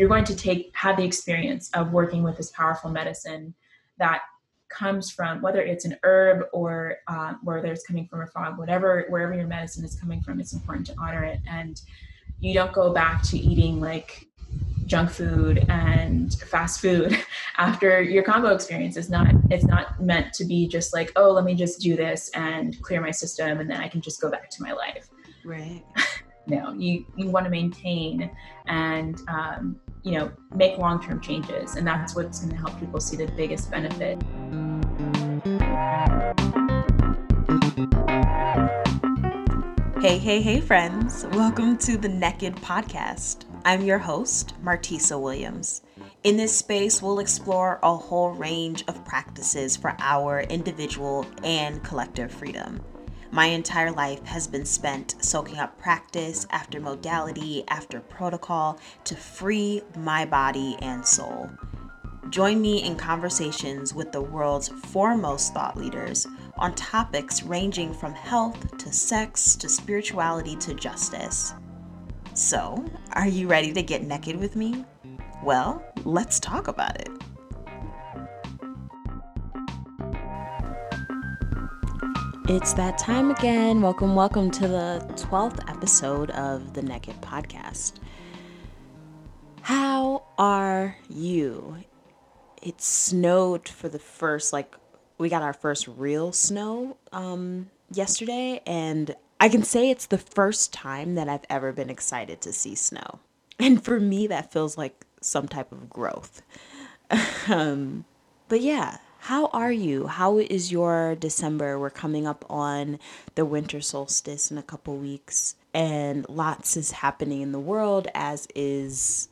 you're going to take have the experience of working with this powerful medicine that comes from whether it's an herb or uh, whether it's coming from a frog whatever wherever your medicine is coming from it's important to honor it. And you don't go back to eating like junk food and fast food after your kambo experience. Is not it's not meant to be just like oh let me just do this and clear my system and then i can just go back to my life. Right no you you want to maintain and um, you know make long-term changes and that's what's going to help people see the biggest benefit. Hey hey hey friends. Welcome to the naked podcast. I'm your host martisa williams. In this space we'll explore a whole range of practices for our individual and collective freedom my entire life has been spent soaking up practice after modality after protocol to free my body and soul. Join me in conversations with the world's foremost thought leaders on topics ranging from health to sex to spirituality to justice. So, are you ready to get naked with me? Well, let's talk about it. It's that time again. Welcome, welcome to the 12th episode of the Naked Podcast. How are you? It snowed for the first, like, we got our first real snow um, yesterday, and I can say it's the first time that I've ever been excited to see snow. And for me, that feels like some type of growth. um, but yeah, how are you? How is your December? We're coming up on the winter solstice in a couple weeks, and lots is happening in the world, as is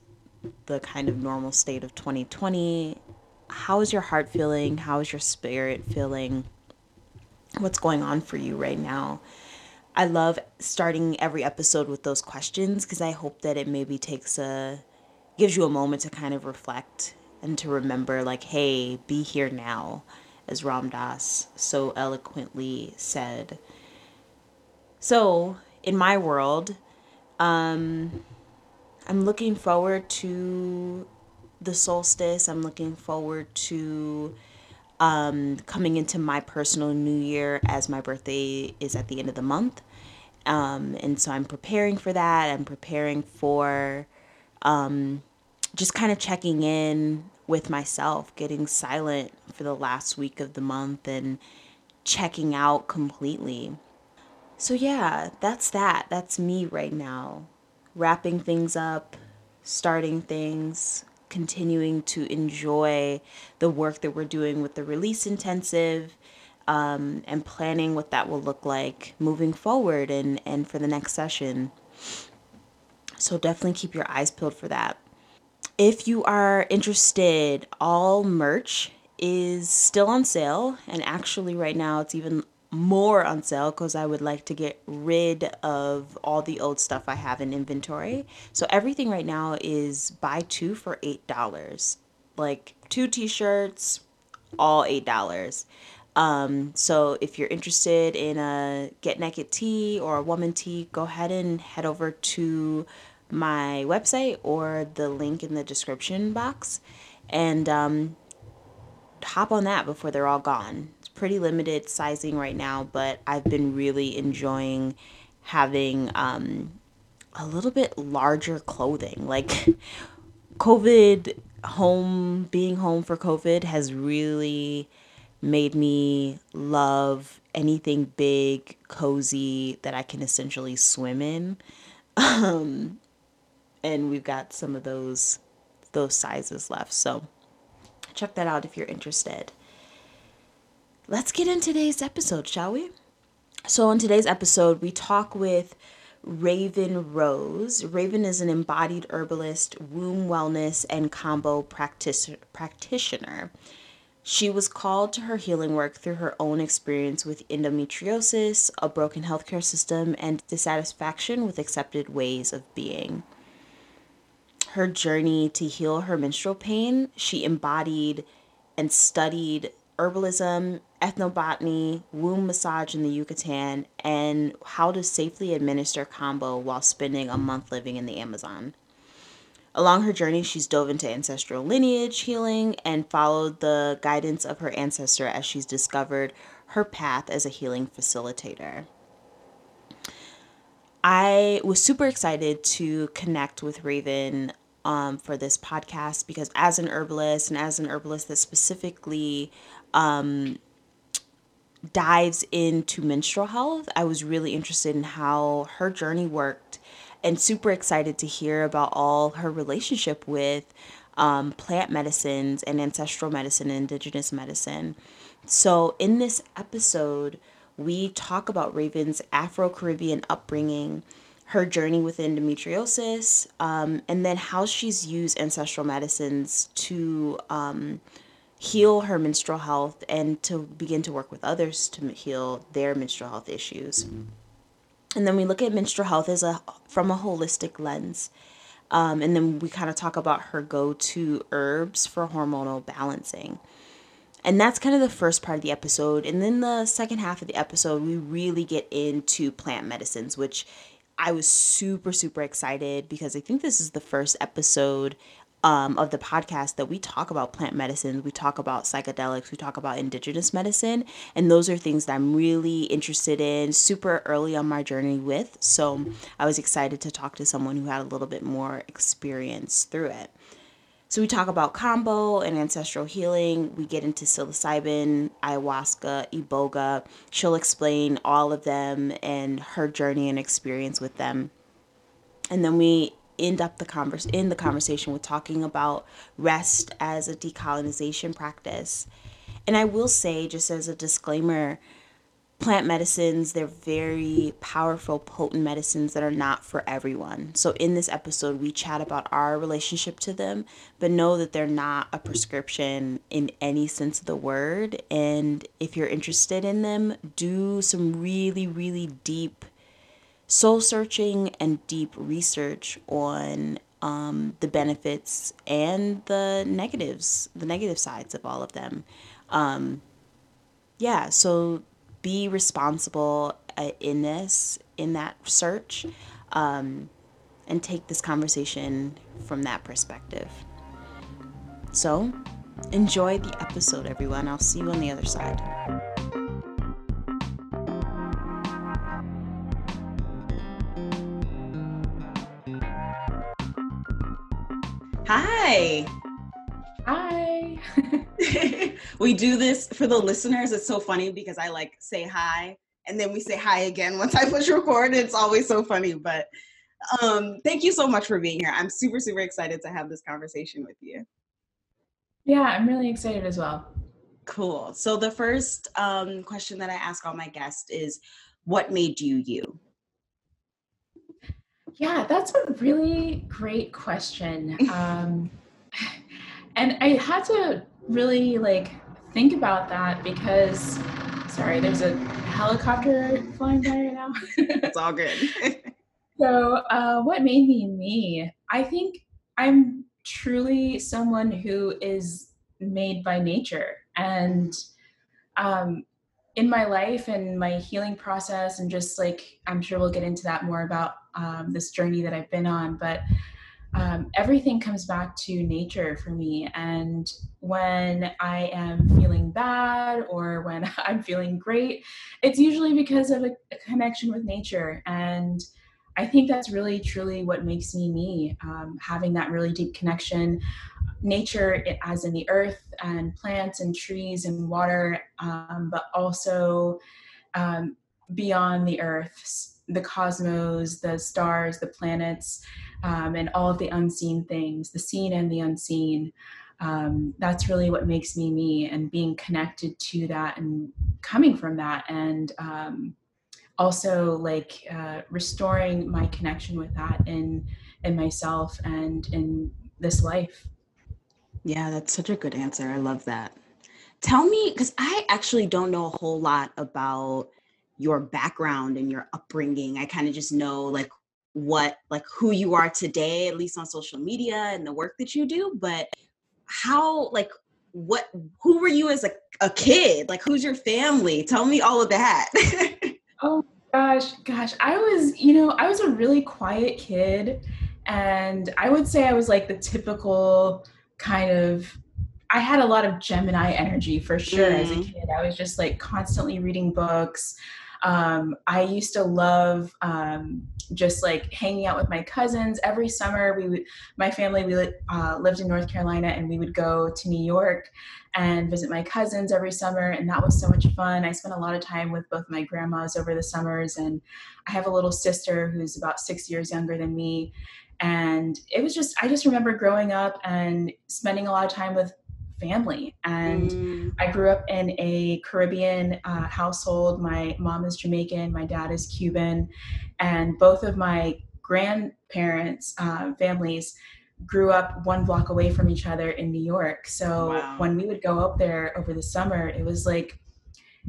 the kind of normal state of 2020. How is your heart feeling? How is your spirit feeling? What's going on for you right now? I love starting every episode with those questions because I hope that it maybe takes a gives you a moment to kind of reflect and to remember, like, hey, be here now, as Ram Dass so eloquently said. So, in my world, um, I'm looking forward to the solstice. I'm looking forward to um, coming into my personal new year as my birthday is at the end of the month. Um, and so I'm preparing for that. I'm preparing for um, just kind of checking in with myself, getting silent for the last week of the month and checking out completely. So, yeah, that's that. That's me right now. Wrapping things up, starting things, continuing to enjoy the work that we're doing with the release intensive. Um, and planning what that will look like moving forward and, and for the next session. So definitely keep your eyes peeled for that. If you are interested, all merch is still on sale. And actually, right now, it's even more on sale because I would like to get rid of all the old stuff I have in inventory. So everything right now is buy two for $8. Like two t shirts, all $8. Um, so if you're interested in a Get Naked tee or a woman tee, go ahead and head over to my website or the link in the description box and um, hop on that before they're all gone. It's pretty limited sizing right now, but I've been really enjoying having um, a little bit larger clothing. Like COVID home, being home for COVID has really made me love anything big, cozy that I can essentially swim in. Um, and we've got some of those those sizes left. So check that out if you're interested. Let's get in today's episode, shall we? So on today's episode, we talk with Raven Rose. Raven is an embodied herbalist, womb wellness, and kambo practice- practitioner. She was called to her healing work through her own experience with endometriosis, a broken healthcare system, and dissatisfaction with accepted ways of being her journey to heal her menstrual pain, she embodied and studied herbalism, ethnobotany, womb massage in the Yucatan, and how to safely administer kambo while spending a month living in the Amazon. Along her journey, she's dove into ancestral lineage healing and followed the guidance of her ancestor as she's discovered her path as a healing facilitator. I was super excited to connect with Raven um, for this podcast because, as an herbalist and as an herbalist that specifically um, dives into menstrual health, I was really interested in how her journey worked and super excited to hear about all her relationship with um, plant medicines and ancestral medicine and indigenous medicine. So, in this episode, we talk about Raven's Afro Caribbean upbringing, her journey with endometriosis, um, and then how she's used ancestral medicines to um, heal her menstrual health and to begin to work with others to heal their menstrual health issues. And then we look at menstrual health as a from a holistic lens. Um, and then we kind of talk about her go-to herbs for hormonal balancing. And that's kind of the first part of the episode. And then the second half of the episode, we really get into plant medicines, which I was super, super excited because I think this is the first episode um, of the podcast that we talk about plant medicines, we talk about psychedelics, we talk about indigenous medicine, and those are things that I'm really interested in super early on my journey with. So I was excited to talk to someone who had a little bit more experience through it. So we talk about kambo and ancestral healing. We get into psilocybin, ayahuasca, iboga. She'll explain all of them and her journey and experience with them. And then we end up the converse in the conversation with talking about rest as a decolonization practice. And I will say, just as a disclaimer, plant medicines, they're very powerful, potent medicines that are not for everyone. So, in this episode, we chat about our relationship to them, but know that they're not a prescription in any sense of the word. And if you're interested in them, do some really, really deep soul searching and deep research on um, the benefits and the negatives, the negative sides of all of them. Um, yeah, so be responsible uh, in this, in that search, um, and take this conversation from that perspective. So, enjoy the episode, everyone. I'll see you on the other side. Hi. Hi. we do this for the listeners. It's so funny because I like say hi and then we say hi again once I push record. It's always so funny. But um, thank you so much for being here. I'm super, super excited to have this conversation with you. Yeah, I'm really excited as well. Cool. So the first um, question that I ask all my guests is what made you you? Yeah, that's a really great question. Um, and I had to really like think about that because sorry, there's a helicopter flying by right now. it's all good. so, uh, what made me me? I think I'm truly someone who is made by nature, and um, in my life and my healing process, and just like I'm sure we'll get into that more about um, this journey that I've been on, but um, everything comes back to nature for me. And when I am feeling bad or when I'm feeling great, it's usually because of a, a connection with nature. And I think that's really, truly what makes me me, um, having that really deep connection. Nature, as in the earth and plants and trees and water, um, but also um, beyond the earth, the cosmos, the stars, the planets um, and all of the unseen things, the seen and the unseen. Um, that's really what makes me me and being connected to that and coming from that and um, also like uh, restoring my connection with that in in myself and in this life. Yeah that's such a good answer. I love that. Tell me because i actually don't know a whole lot about your background and your upbringing. I kind of just know like what like who you are today at least on social media and the work that you do but how like what who were you as a, a kid like who's your family tell me all of that oh gosh gosh i was you know i was a really quiet kid and I would say I was like the typical kind of I had a lot of Gemini energy for sure mm. as a mm. kid. I was just like constantly reading books. Um, I used to love um, just like hanging out with my cousins every summer. We would, my family, we uh, lived in North Carolina, and we would go to New York and visit my cousins every summer, and that was so much fun. I spent a lot of time with both my grandmas over the summers, and I have a little sister who's about six years younger than me. And it was just, I just remember growing up and spending a lot of time with family. And mm. I grew up in a Caribbean uh, household. My mom is Jamaican, my dad is Cuban, and both of my grandparents' uh, families grew up one block away from each other in New York. So wow. when we would go up there over the summer, it was like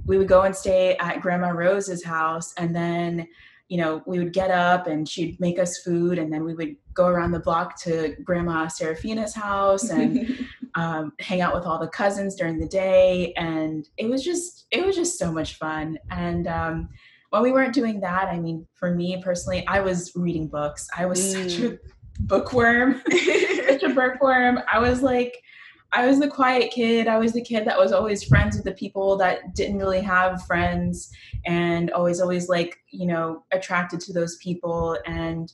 we would go and stay at Grandma Rose's house and then you know, we would get up and she'd make us food, and then we would go around the block to Grandma Serafina's house and um, hang out with all the cousins during the day. And it was just, it was just so much fun. And um, when we weren't doing that, I mean, for me personally, I was reading books. I was mm. such a bookworm, such a bookworm. I was like, I was the quiet kid. I was the kid that was always friends with the people that didn't really have friends and always, always like, you know, attracted to those people. And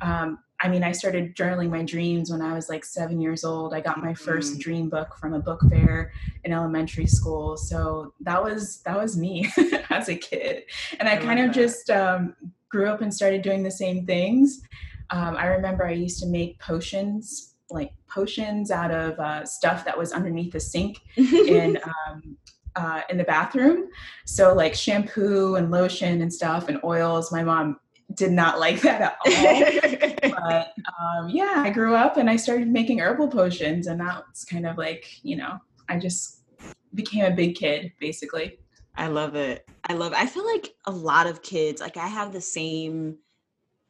um, I mean, I started journaling my dreams when I was like seven years old. I got my first mm. dream book from a book fair in elementary school. So that was that was me as a kid, and I, I kind of that. just um, grew up and started doing the same things. Um, I remember I used to make potions like potions out of uh, stuff that was underneath the sink in um, uh, in the bathroom. So like shampoo and lotion and stuff and oils. My mom did not like that at all. but um, yeah, I grew up and I started making herbal potions, and that's kind of like you know I just became a big kid basically. I love it. I love it. I feel like a lot of kids, like I have the same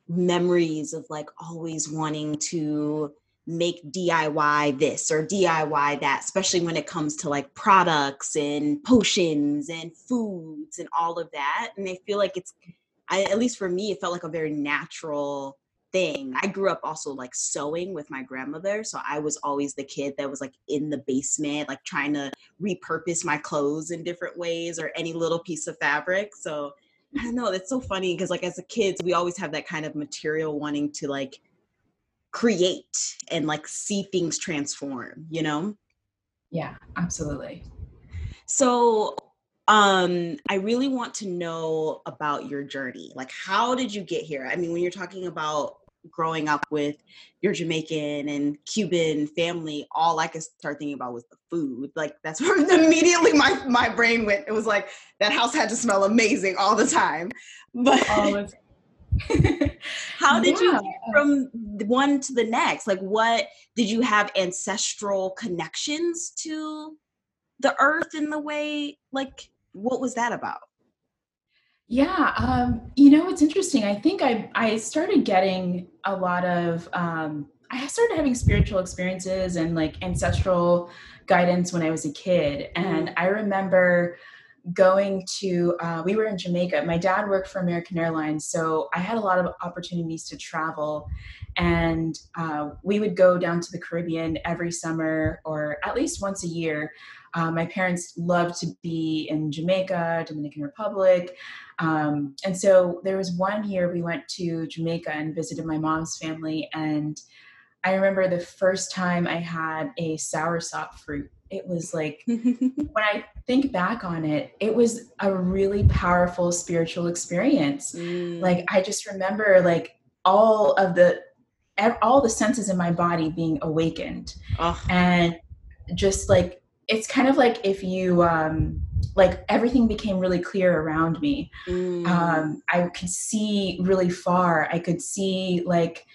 memories of like always wanting to make DIY this or DIY that, especially when it comes to like products and potions and foods and all of that. And I feel like it's, I, at least for me, it felt like a very natural thing. I grew up also like sewing with my grandmother. So I was always the kid that was like in the basement, like trying to repurpose my clothes in different ways or any little piece of fabric. So I don't know, that's so funny because like as a kids, we always have that kind of material wanting to like create and like see things transform, you know? Yeah, absolutely. So, um I really want to know about your journey. Like how did you get here? I mean, when you're talking about growing up with your Jamaican and Cuban family, all I could start thinking about was the food. Like that's where immediately my my brain went. It was like that house had to smell amazing all the time. But all the time How did yeah. you get from one to the next? Like, what did you have ancestral connections to the earth in the way? Like, what was that about? Yeah, um, you know, it's interesting. I think I I started getting a lot of um, I started having spiritual experiences and like ancestral guidance when I was a kid, and mm. I remember going to uh, we were in jamaica my dad worked for american airlines so i had a lot of opportunities to travel and uh, we would go down to the caribbean every summer or at least once a year uh, my parents loved to be in jamaica dominican republic um, and so there was one year we went to jamaica and visited my mom's family and i remember the first time i had a soursop fruit it was like when I think back on it, it was a really powerful spiritual experience. Mm. Like I just remember like all of the all the senses in my body being awakened. Oh. And just like it's kind of like if you um like everything became really clear around me. Mm. Um I could see really far. I could see like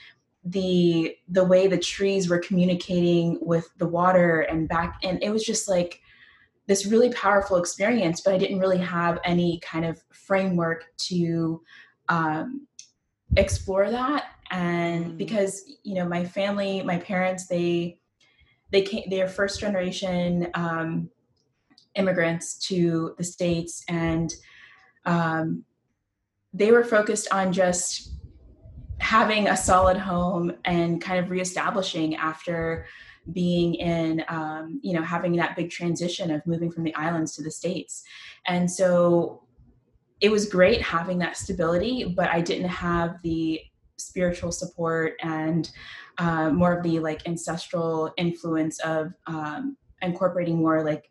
the the way the trees were communicating with the water and back and it was just like this really powerful experience but i didn't really have any kind of framework to um, explore that and mm. because you know my family my parents they they came they're first generation um, immigrants to the states and um, they were focused on just having a solid home and kind of reestablishing after being in um, you know having that big transition of moving from the islands to the states. And so it was great having that stability but i didn't have the spiritual support and uh, more of the like ancestral influence of um, incorporating more like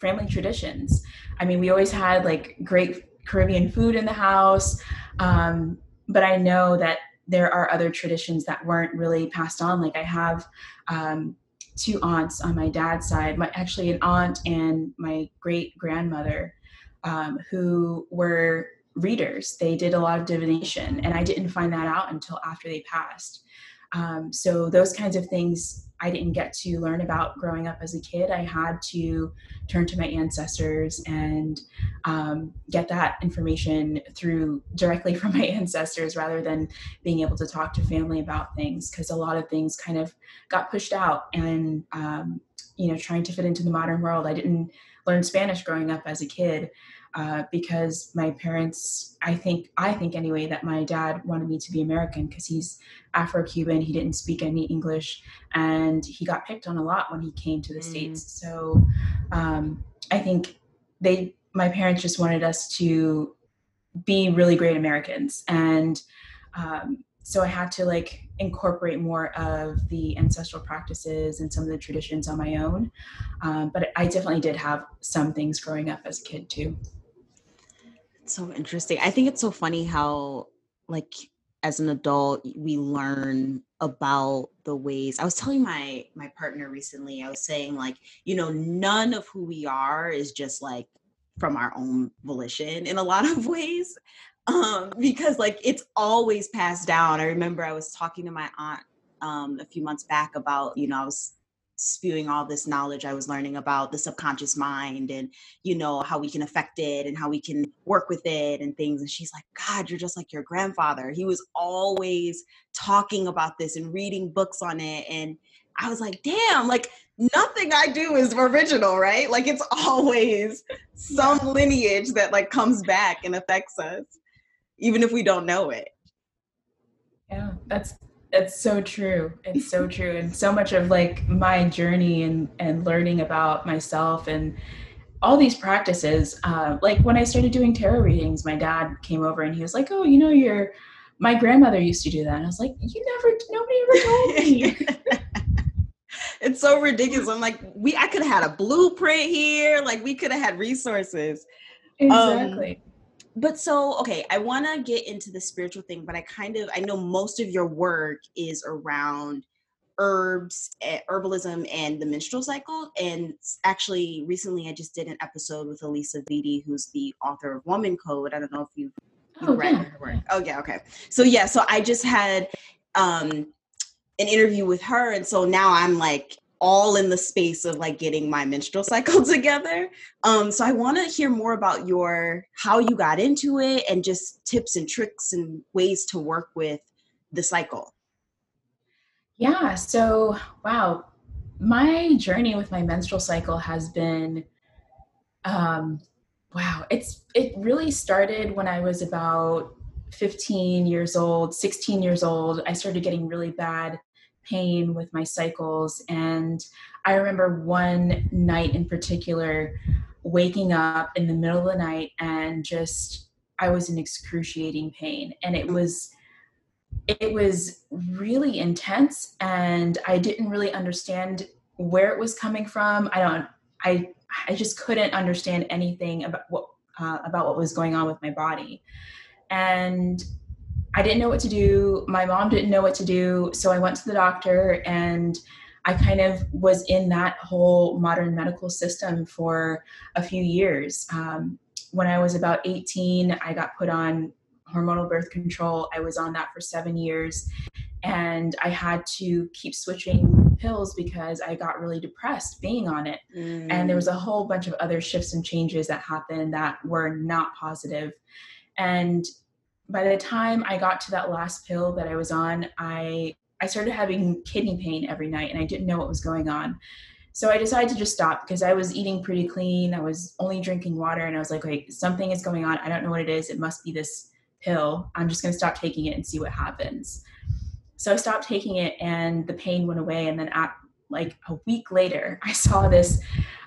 family traditions. I mean we always had like great caribbean food in the house um, but i know that there are other traditions that weren't really passed on. Like i have um, two aunts on my dad's side, my actually an aunt and my great grandmother, um, who were readers. They did a lot of divination, and I didn't find that out until after they passed. Um, so those kinds of things I didn't get to learn about growing up as a kid. I had to turn to my ancestors and um, get that information through directly from my ancestors rather than being able to talk to family about things because a lot of things kind of got pushed out and um, you know trying to fit into the modern world. I didn't learn Spanish growing up as a kid uh, because my parents i think i think anyway that my dad wanted me to be american because he's afro-cuban he didn't speak any english and he got picked on a lot when he came to the mm. states. So um, i think they my parents just wanted us to be really great americans. And um, so i had to like incorporate more of the ancestral practices and some of the traditions on my own. Um, but i definitely did have some things growing up as a kid too so interesting. I think it's so funny how, like, as an adult, we learn about the ways. I was telling my my partner recently. I was saying like, you know, none of who we are is just like from our own volition in a lot of ways um because like it's always passed down i remember i was talking to my aunt um a few months back about you know i was spewing all this knowledge I was learning about the subconscious mind and you know how we can affect it and how we can work with it and things and she's like god you're just like your grandfather. He was always talking about this and reading books on it and I was like damn like nothing I do is original right? Like it's always some lineage that like comes back and affects us even if we don't know it. Yeah that's it's so true. It's so true. And so much of like my journey and and learning about myself and all these practices, uh, like when I started doing tarot readings, my dad came over and he was like, "Oh, you know, your my grandmother used to do that." And I was like, "You never, nobody ever told me." it's so ridiculous. I'm like, we, I could have had a blueprint here. Like, we could have had resources. Exactly. Um, but so okay i want to get into the spiritual thing but i kind of i know most of your work is around herbs eh, herbalism and the menstrual cycle and actually recently i just did an episode with alisa vitti who's the author of woman code. I don't know if you've, you've oh, read yeah. her work. Oh yeah okay. So yeah so i just had um an interview with her and so now i'm like all in the space of like getting my menstrual cycle together. Um, so I want to hear more about your how you got into it and just tips and tricks and ways to work with the cycle. Yeah, so wow, my journey with my menstrual cycle has been um wow, it's it really started when I was about 15 years old, 16 years old. I started getting really bad pain with my cycles. And I remember one night in particular waking up in the middle of the night and just, I was in excruciating pain. And it was, it was really intense and I didn't really understand where it was coming from. I don't, I, I just couldn't understand anything about what, uh, about what was going on with my body. And I didn't know what to do. My mom didn't know what to do. So I went to the doctor and I kind of was in that whole modern medical system for a few years. Um, when I was about 18, I got put on hormonal birth control. I was on that for seven years. And I had to keep switching pills because I got really depressed being on it. Mm. And there was a whole bunch of other shifts and changes that happened that were not positive. And by the time I got to that last pill that I was on, I I started having kidney pain every night and I didn't know what was going on. So I decided to just stop because I was eating pretty clean. I was only drinking water and I was like, wait, something is going on. I don't know what it is. It must be this pill. I'm just going to stop taking it and see what happens. so I stopped taking it and the pain went away. And then at like a week later, I saw this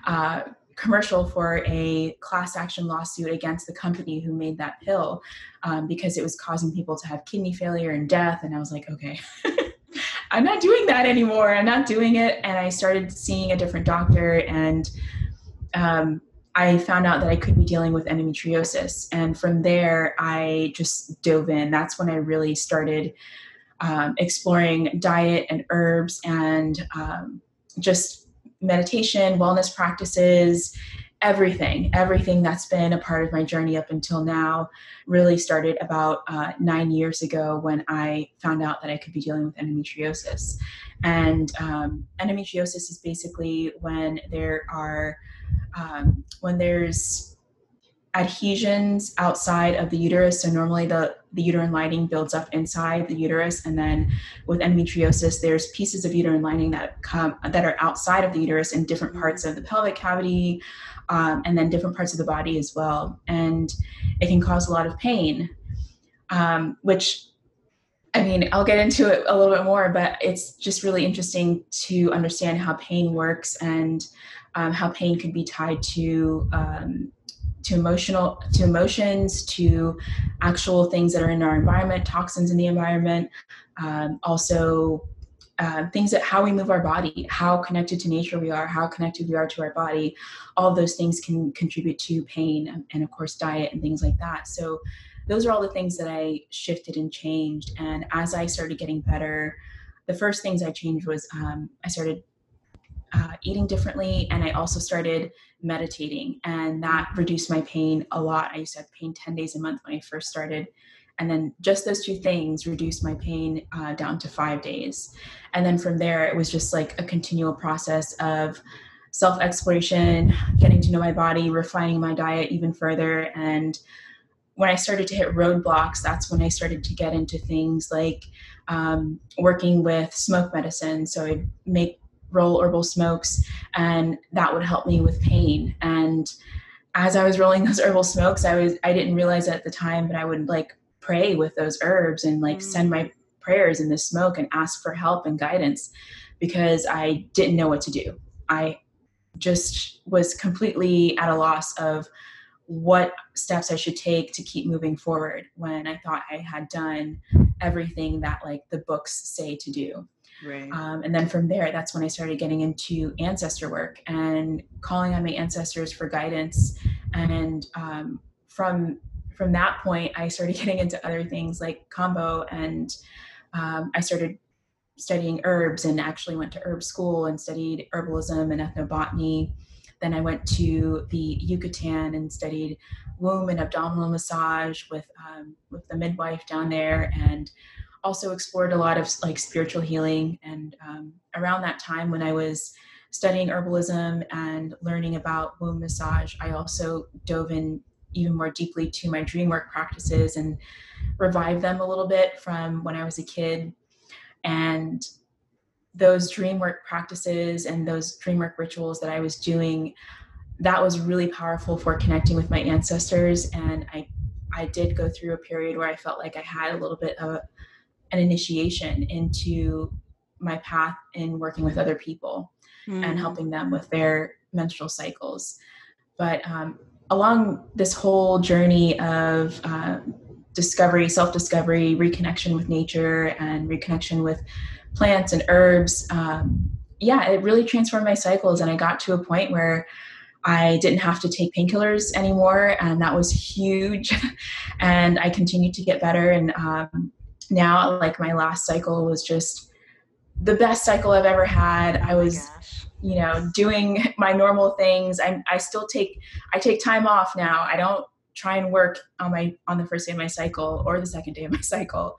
uh, commercial for a class action lawsuit against the company who made that pill um, because it was causing people to have kidney failure and death. And I was like, okay. I'm not doing that anymore. I'm not doing it. And I started seeing a different doctor and um, I found out that I could be dealing with endometriosis. And from there, I just dove in. That's when I really started um, exploring diet and herbs and um, just meditation, wellness practices, everything, everything that's been a part of my journey up until now really started about uh, nine years ago when I found out that I could be dealing with endometriosis. And um, endometriosis is basically when there are um, when there's adhesions outside of the uterus. So normally the, the uterine lining builds up inside the uterus, and then with endometriosis, there's pieces of uterine lining that come that are outside of the uterus in different parts of the pelvic cavity, um, and then different parts of the body as well. And it can cause a lot of pain, um, which I mean, I'll get into it a little bit more, but it's just really interesting to understand how pain works and um, how pain could be tied to um, to emotional to emotions to actual things that are in our environment toxins in the environment um, also uh, things that how we move our body how connected to nature we are how connected we are to our body all those things can contribute to pain and, of course diet and things like that. So those are all the things that i shifted and changed. And as i started getting better the first things i changed was um, i started uh, eating differently and i also started meditating and that reduced my pain a lot. I used to have pain 10 days a month when i first started and then just those two things reduced my pain uh, down to five days. And then from there it was just like a continual process of self exploration getting to know my body refining my diet even further. And when i started to hit roadblocks that's when i started to get into things like um, working with smoke medicine. So i'd make roll herbal smokes and that would help me with pain and as i was rolling those herbal smokes i was i didn't realize it at the time but i would like pray with those herbs and like mm. send my prayers in the smoke and ask for help and guidance because i didn't know what to do i just was completely at a loss of what steps I should take to keep moving forward when I thought I had done everything that like the books say to do. Right. Um, and then from there, that's when I started getting into ancestor work and calling on my ancestors for guidance. And um, from from that point, I started getting into other things like kambo, and um, I started studying herbs and actually went to herb school and studied herbalism and ethnobotany. Then I went to the Yucatan and studied womb and abdominal massage with um, with the midwife down there and also explored a lot of like spiritual healing and um, around that time when i was studying herbalism and learning about womb massage i also dove in even more deeply to my dream work practices and revived them a little bit from when i was a kid. And those dream work practices and those dream work rituals that i was doing that was really powerful for connecting with my ancestors. And i i did go through a period where i felt like i had a little bit of an initiation into my path in working with other people mm. and helping them with their menstrual cycles. But um, along this whole journey of uh, discovery, self discovery, reconnection with nature, and reconnection with plants and herbs, um, yeah, it really transformed my cycles. And I got to a point where I didn't have to take painkillers anymore, and that was huge. and I continued to get better. And um, now like my last cycle was just the best cycle I've ever had. I oh was oh you know doing my normal things. I I still take I take time off now. I don't try and work on my on the first day of my cycle or the second day of my cycle.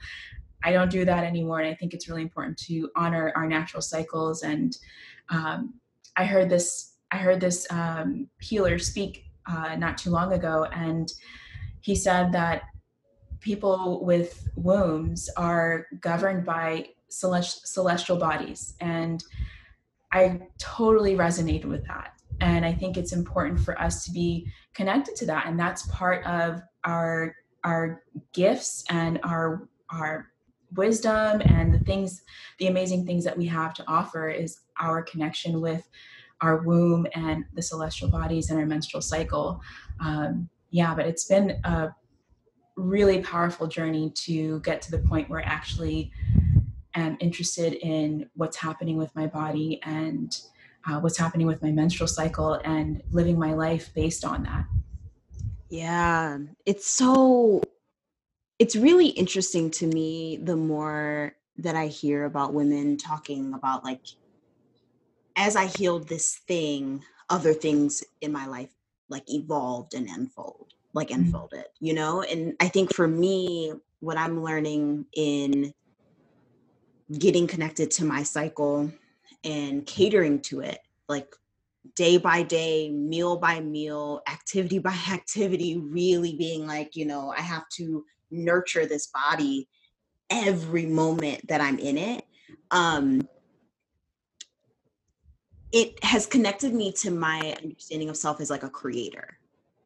I don't do that anymore, and I think it's really important to honor our natural cycles. And um, I heard this I heard this um, healer speak uh, not too long ago, and he said that people with wombs are governed by celestial bodies. And I totally resonated with that. And I think it's important for us to be connected to that. And that's part of our our gifts and our our wisdom and the things, the amazing things that we have to offer is our connection with our womb and the celestial bodies and our menstrual cycle. Um, yeah, but it's been a really powerful journey to get to the point where I actually am interested in what's happening with my body and uh, what's happening with my menstrual cycle and living my life based on that. Yeah, it's so it's really interesting to me the more that I hear about women talking about like as I healed this thing, other things in my life like evolved and unfold, like mm-hmm. unfolded, you know? And I think for me, what I'm learning in getting connected to my cycle and catering to it, like day by day, meal by meal, activity by activity, really being like, you know, I have to nurture this body every moment that I'm in it. Um, it has connected me to my understanding of self as like a creator,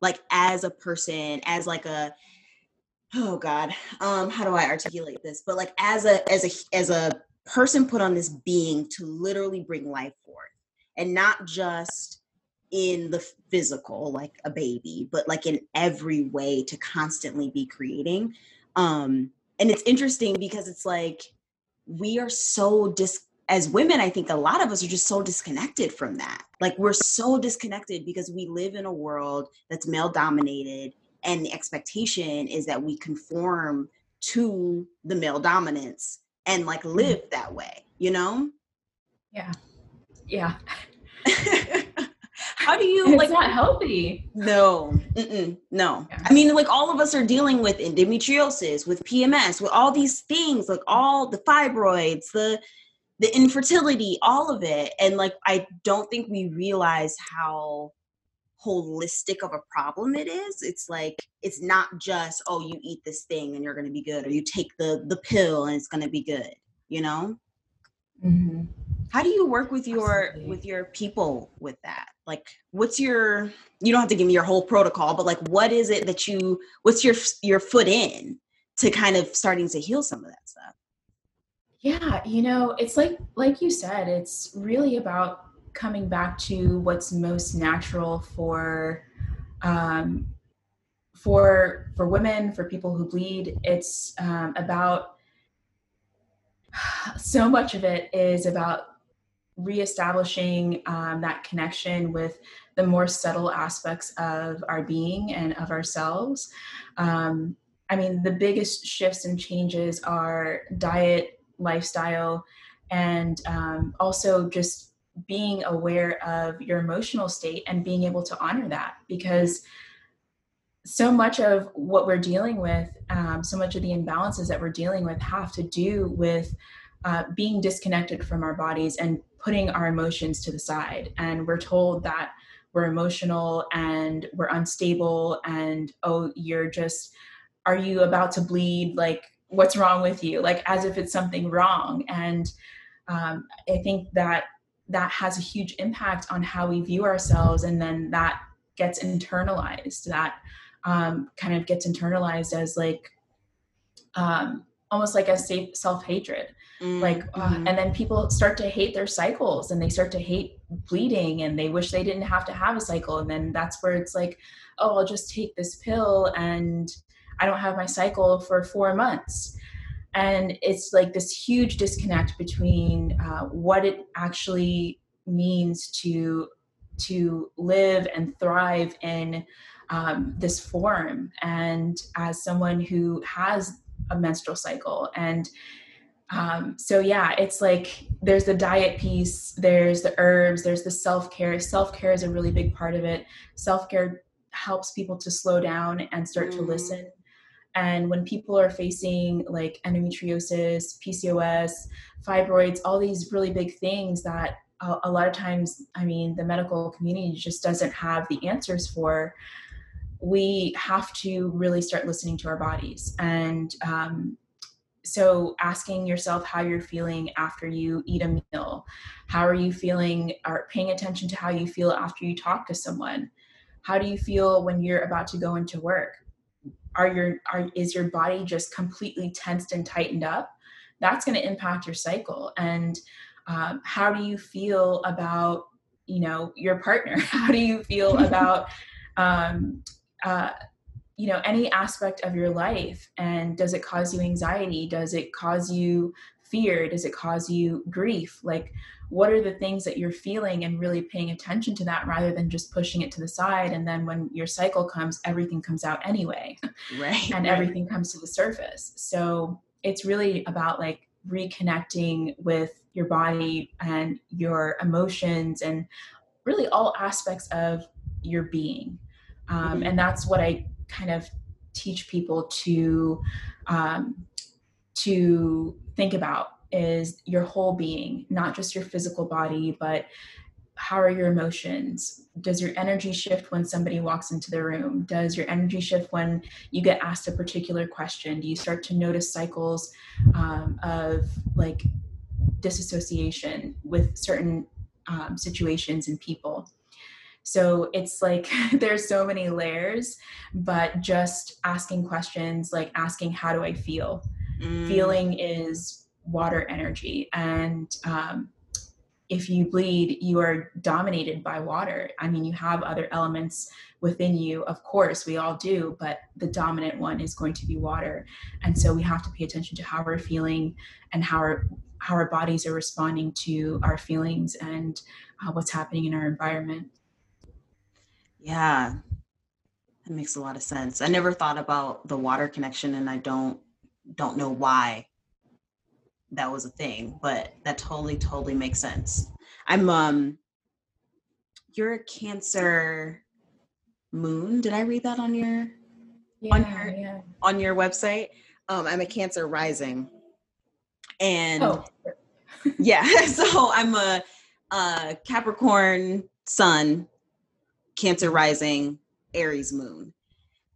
like as a person, as like a oh god, um, how do I articulate this? But like as a as a as a person put on this being to literally bring life forth, and not just in the physical like a baby but like in every way to constantly be creating um and it's interesting because it's like we are so dis as women i think a lot of us are just so disconnected from that. Like we're so disconnected because we live in a world that's male dominated and the expectation is that we conform to the male dominance and like mm-hmm. live that way you know? Yeah. Yeah. How do you it's like not healthy no. No. Yeah. i mean like all of us are dealing with endometriosis with pms with all these things like all the fibroids the the infertility all of it and like i don't think we realize how holistic of a problem it is it's like it's not just oh you eat this thing and you're going to be good or you take the the pill and it's going to be good you know mm-hmm. how do you work with your Absolutely. with your people with that like what's your you don't have to give me your whole protocol but like what is it that you what's your your foot in to kind of starting to heal some of that stuff yeah you know it's like like you said it's really about coming back to what's most natural for um for for women for people who bleed it's um, about so much of it is about reestablishing um, that connection with the more subtle aspects of our being and of ourselves. Um, I mean, the biggest shifts and changes are diet, lifestyle, and um, also just being aware of your emotional state and being able to honor that because so much of what we're dealing with, um, so much of the imbalances that we're dealing with have to do with uh, being disconnected from our bodies and putting our emotions to the side. And we're told that we're emotional and we're unstable and, oh, you're just, are you about to bleed? Like, what's wrong with you? Like, as if it's something wrong. And um, I think that that has a huge impact on how we view ourselves. And then that gets internalized, that um, kind of gets internalized as like, um, almost like a safe self hatred mm-hmm. like uh, mm-hmm. and then people start to hate their cycles and they start to hate bleeding and they wish they didn't have to have a cycle and then that's where it's like oh i'll just take this pill and i don't have my cycle for four months. And it's like this huge disconnect between uh, what it actually means to to live and thrive in um, this form. And as someone who has a menstrual cycle and um, so yeah it's like there's the diet piece there's the herbs there's the self-care. Self-care is a really big part of it. Self-care helps people to slow down and start mm. to listen and when people are facing like endometriosis pcos fibroids all these really big things that a, a lot of times i mean the medical community just doesn't have the answers for we have to really start listening to our bodies. And um, so asking yourself how you're feeling after you eat a meal. How are you feeling or paying attention to how you feel after you talk to someone? How do you feel when you're about to go into work are your are is your body just completely tensed and tightened up? That's going to impact your cycle. And um, how do you feel about you know your partner? How do you feel about um, uh, you know any aspect of your life? And does it cause you anxiety? Does it cause you fear? Does it cause you grief? Like what are the things that you're feeling and really paying attention to that rather than just pushing it to the side? And then when your cycle comes everything comes out anyway. Right and right. everything comes to the surface. So it's really about like reconnecting with your body and your emotions and really all aspects of your being. Um, Mhm. and that's what i kind of teach people to um, to think about is your whole being not just your physical body but how are your emotions? Does your energy shift when somebody walks into the room? Does your energy shift when you get asked a particular question? Do you start to notice cycles um, of like disassociation with certain um, situations and people? So it's like there's so many layers but just asking questions like asking how do i feel Mm, feeling is water energy. And um, if you bleed you are dominated by water. I mean you have other elements within you of course we all do but the dominant one is going to be water. And so we have to pay attention to how we're feeling and how our how our bodies are responding to our feelings and uh, what's happening in our environment. Yeah. That makes a lot of sense. I never thought about the water connection and i don't don't know why that was a thing but that totally totally makes sense. I'm um you're a cancer moon. Did i read that on your On your- yeah. on your website? Um i'm a cancer rising. And oh. yeah so i'm a, a capricorn sun cancer rising aries moon.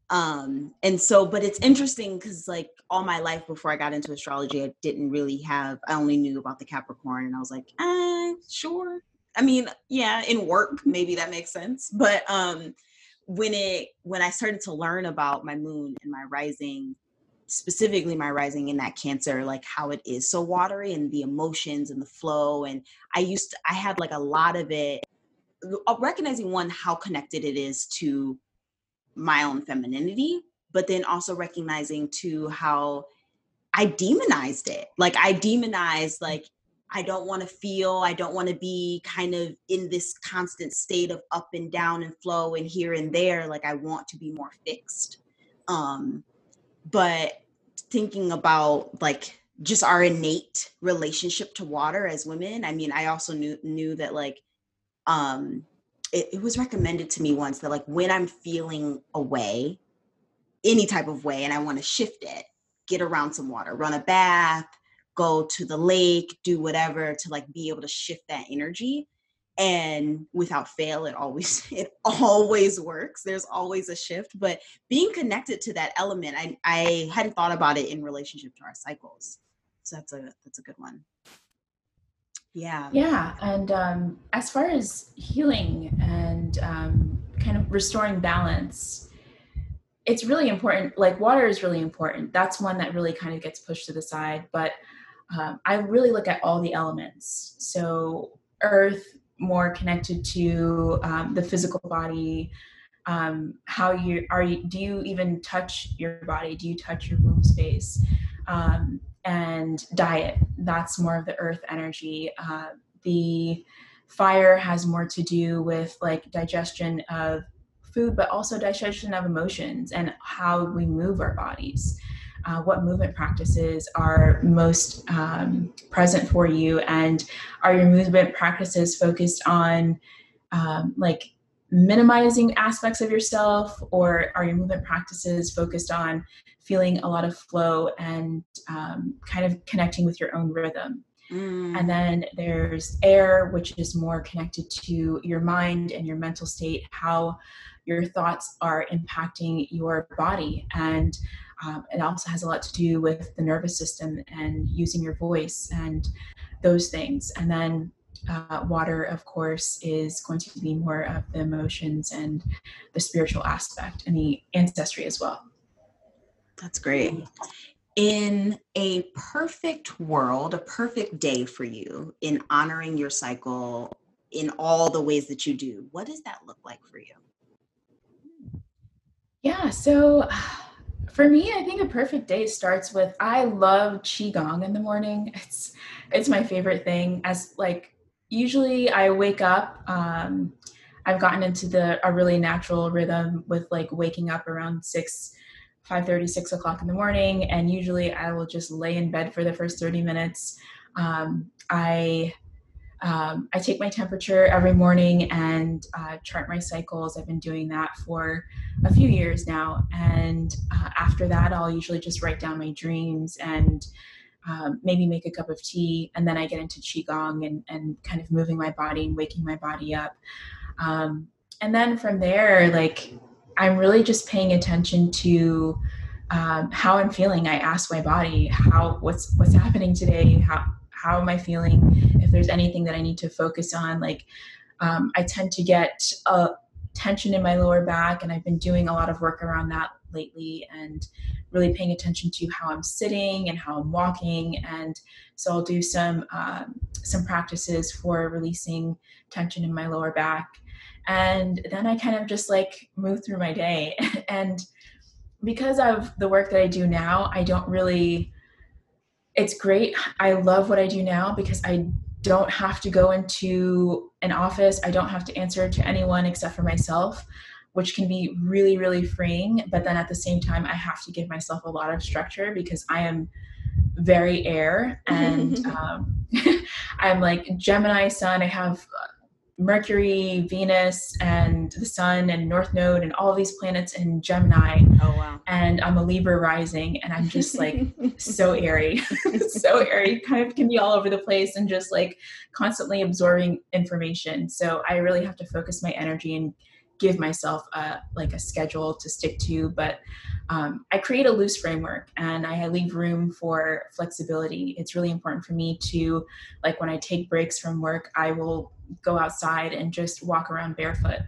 Um and so but it's interesting because like all my life before i got into astrology i didn't really have i only knew about the capricorn and i was like uh sure. I mean yeah in work maybe that makes sense but um when it when i started to learn about my moon and my rising specifically my rising in that cancer like how it is so watery and the emotions and the flow and i used to i had like a lot of it uh, recognizing one how connected it is to my own femininity but then also recognizing too how i demonized it. Like i demonized like i don't want to feel i don't want to be kind of in this constant state of up and down and flow and here and there. Like i want to be more fixed. Um but thinking about like just our innate relationship to water as women i mean i also knew knew that like um it, it was recommended to me once that like when i'm feeling away any type of way and i want to shift it. Get around some water run a bath go to the lake do whatever to like be able to shift that energy. And without fail it always it always works. There's always a shift but being connected to that element i i hadn't thought about it in relationship to our cycles. So that's a that's a good one. Yeah. Yeah, and um, as far as healing and um, kind of restoring balance, it's really important. Like water is really important. That's one that really kind of gets pushed to the side. But um, I really look at all the elements. So earth, more connected to um, the physical body. Um, how you are you? Do you even touch your body? Do you touch your womb space? Um, and diet. That's more of the earth energy. Uh, the fire has more to do with like digestion of food, but also digestion of emotions and how we move our bodies. Uh, what movement practices are most um, present for you, and are your movement practices focused on um, like minimizing aspects of yourself, or are your movement practices focused on feeling a lot of flow and um, kind of connecting with your own rhythm. Mm, And then there's air, which is more connected to your mind and your mental state, how your thoughts are impacting your body. And um, it also has a lot to do with the nervous system and using your voice and those things. And then uh, water, of course, is going to be more of the emotions and the spiritual aspect and the ancestry as well. that's great in a perfect world, a perfect day for you in honoring your cycle in all the ways that you do, what does that look like for you? Yeah, so for me, I think a perfect day starts with I love qigong in the morning. It's it's my favorite thing. As like usually I wake up um I've gotten into the a really natural rhythm with like waking up around six 5.30 6 o'clock in the morning and usually i will just lay in bed for the first 30 minutes um, i um, i take my temperature every morning and uh, chart my cycles i've been doing that for a few years now and uh, after that i'll usually just write down my dreams and um, maybe make a cup of tea and then i get into qigong and, and kind of moving my body and waking my body up um, and then from there like I'm really just paying attention to um, how I'm feeling. I ask my body how what's what's happening today. How how am I feeling? If there's anything that I need to focus on, like um, I tend to get a tension in my lower back, and I've been doing a lot of work around that lately, and really paying attention to how I'm sitting and how I'm walking. And so I'll do some um, some practices for releasing tension in my lower back and then i kind of just like move through my day and because of the work that i do now i don't really it's great. I love what i do now because i don't have to go into an office. I don't have to answer to anyone except for myself which can be really really freeing. But then at the same time i have to give myself a lot of structure because i am very air and um, i'm like gemini sun. I have Mercury, Venus, and the Sun, and North Node, and all these planets in Gemini. Oh wow! And I'm a Libra rising, and I'm just like so airy, so airy. Kind of can be all over the place, and just like constantly absorbing information. So I really have to focus my energy and give myself a like a schedule to stick to. But um, I create a loose framework, and I leave room for flexibility. It's really important for me to like when I take breaks from work, I will go outside and just walk around barefoot.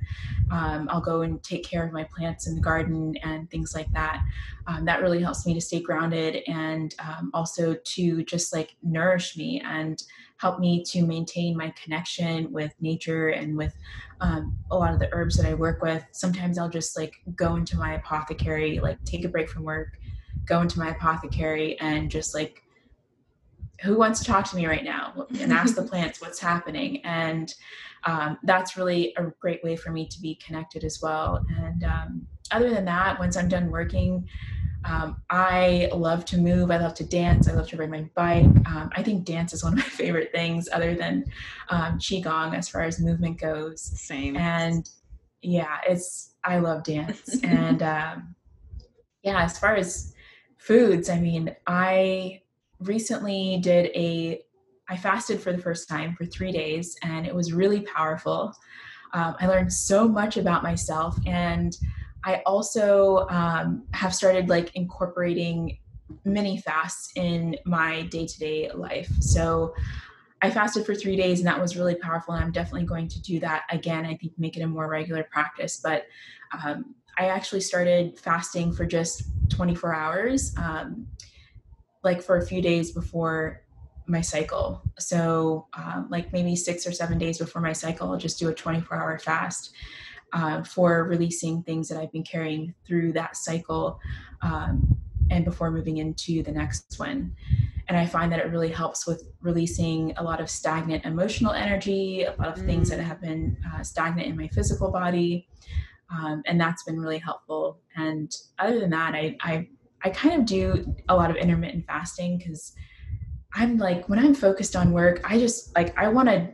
Um, I'll go and take care of my plants in the garden and things like that. Um, that really helps me to stay grounded and um, also to just like nourish me and help me to maintain my connection with nature and with um, a lot of the herbs that I work with. Sometimes I'll just like go into my apothecary, like take a break from work, go into my apothecary and just like who wants to talk to me right now and ask the plants what's happening? And um, that's really a great way for me to be connected as well. And um, other than that once i'm done working um, i love to move. I love to dance. I love to ride my bike. Um, i think dance is one of my favorite things other than um, qigong as far as movement goes. Same. And yeah it's i love dance. And um, yeah as far as foods i mean i recently did a I fasted for the first time for three days, and it was really powerful. Um, I learned so much about myself, and I also um, have started like incorporating mini fasts in my day to day life. So I fasted for three days, and that was really powerful. And I'm definitely going to do that again. I think make it a more regular practice. But um, I actually started fasting for just 24 hours. Um, like for a few days before my cycle. So, um, like maybe six or seven days before my cycle, I'll just do a 24 hour fast uh, for releasing things that I've been carrying through that cycle um, and before moving into the next one. And I find that it really helps with releasing a lot of stagnant emotional energy, a lot of mm. things that mm. have been uh, stagnant in my physical body. Um, and that's been really helpful. And other than that, I, I I kind of do a lot of intermittent fasting because I'm like, when I'm focused on work, I just like, I want to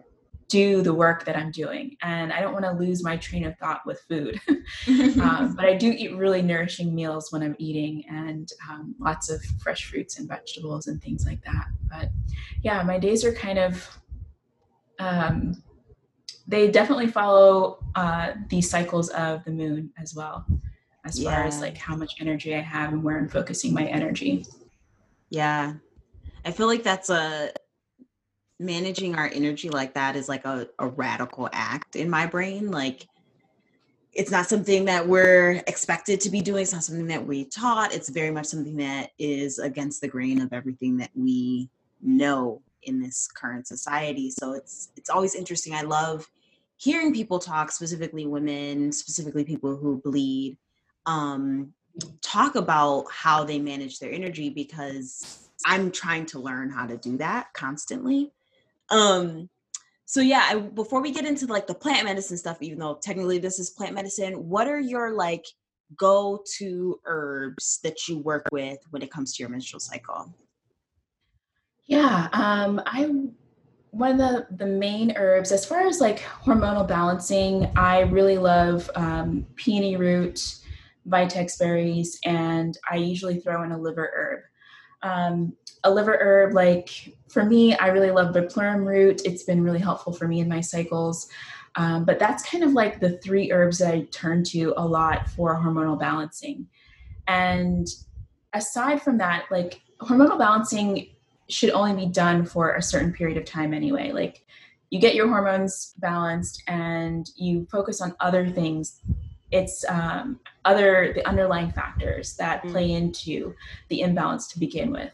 do the work that I'm doing and I don't want to lose my train of thought with food. um, but I do eat really nourishing meals when I'm eating and um, lots of fresh fruits and vegetables and things like that. But yeah, my days are kind of, um, they definitely follow uh, the cycles of the moon as well as yeah. far as like how much energy I have and where I'm focusing my energy. Yeah. I feel like that's a managing our energy like that is like a, a radical act in my brain. Like it's not something that we're expected to be doing. It's not something that we taught. It's very much something that is against the grain of everything that we know in this current society. So it's it's always interesting. I love hearing people talk, specifically women, specifically people who bleed, um, talk about how they manage their energy because I'm trying to learn how to do that constantly. Um, so yeah, I, before we get into like the plant medicine stuff, even though technically this is plant medicine, what are your like go-to herbs that you work with when it comes to your menstrual cycle? Yeah, um, I one of the the main herbs as far as like hormonal balancing, I really love um, peony root, vitex berries, and I usually throw in a liver herb. Um, a liver herb, like for me, I really love the plum root. It's been really helpful for me in my cycles. Um, but that's kind of like the three herbs that I turn to a lot for hormonal balancing. And aside from that, like hormonal balancing should only be done for a certain period of time anyway. Like you get your hormones balanced and you focus on other things it's um, other the underlying factors that mm. play into the imbalance to begin with.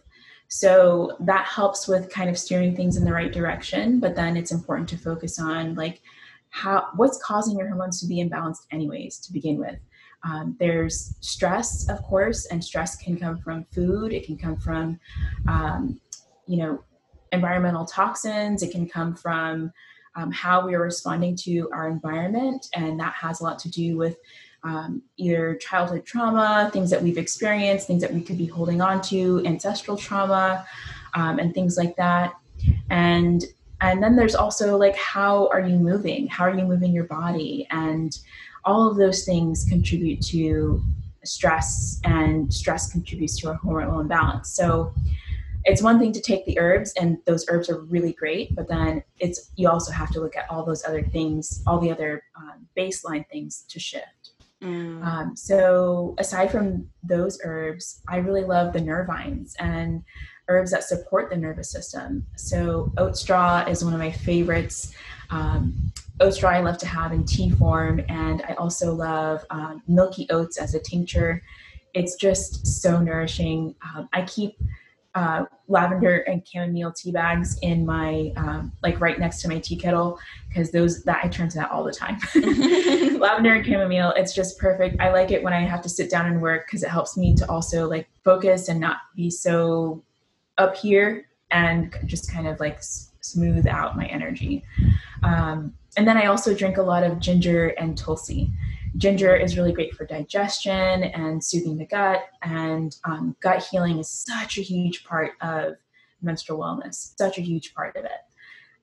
So that helps with kind of steering things in the right direction but then it's important to focus on like how what's causing your hormones to be imbalanced anyways to begin with? Um, there's stress of course and stress can come from food. It can come from um, you know environmental toxins. It can come from um, how we are responding to our environment, and that has a lot to do with um, either childhood trauma, things that we've experienced, things that we could be holding on to, ancestral trauma, um, and things like that. And and then there's also like how are you moving? How are you moving your body? And all of those things contribute to stress, and stress contributes to a hormonal imbalance. So it's one thing to take the herbs and those herbs are really great but then it's you also have to look at all those other things all the other um, baseline things to shift. Mm. um, so aside from those herbs i really love the nervines and herbs that support the nervous system. So oat straw is one of my favorites. Um, oat straw i love to have in tea form and i also love um, milky oats as a tincture. It's just so nourishing. Um, i keep uh, lavender and chamomile tea bags in my um, like right next to my tea kettle because those that I turn to that all the time. lavender and chamomile, it's just perfect. I like it when I have to sit down and work because it helps me to also like focus and not be so up here and just kind of like s- smooth out my energy. Um, and then I also drink a lot of ginger and tulsi. Ginger is really great for digestion and soothing the gut, and um, gut healing is such a huge part of menstrual wellness, such a huge part of it.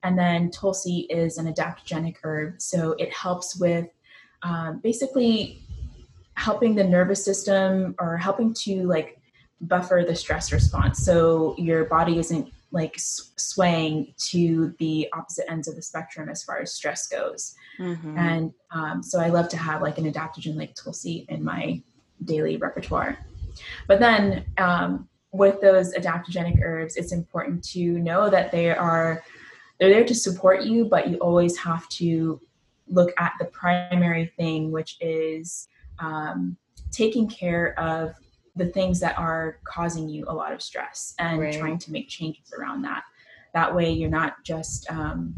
And then Tulsi is an adaptogenic herb, so it helps with um, basically helping the nervous system or helping to like buffer the stress response so your body isn't like swaying to the opposite ends of the spectrum as far as stress goes. Mm-hmm. And um, so I love to have like an adaptogen like Tulsi in my daily repertoire. But then um, with those adaptogenic herbs, it's important to know that they are they're there to support you, but you always have to look at the primary thing, which is um, taking care of the things that are causing you a lot of stress and right. trying to make changes around that that way you're not just um,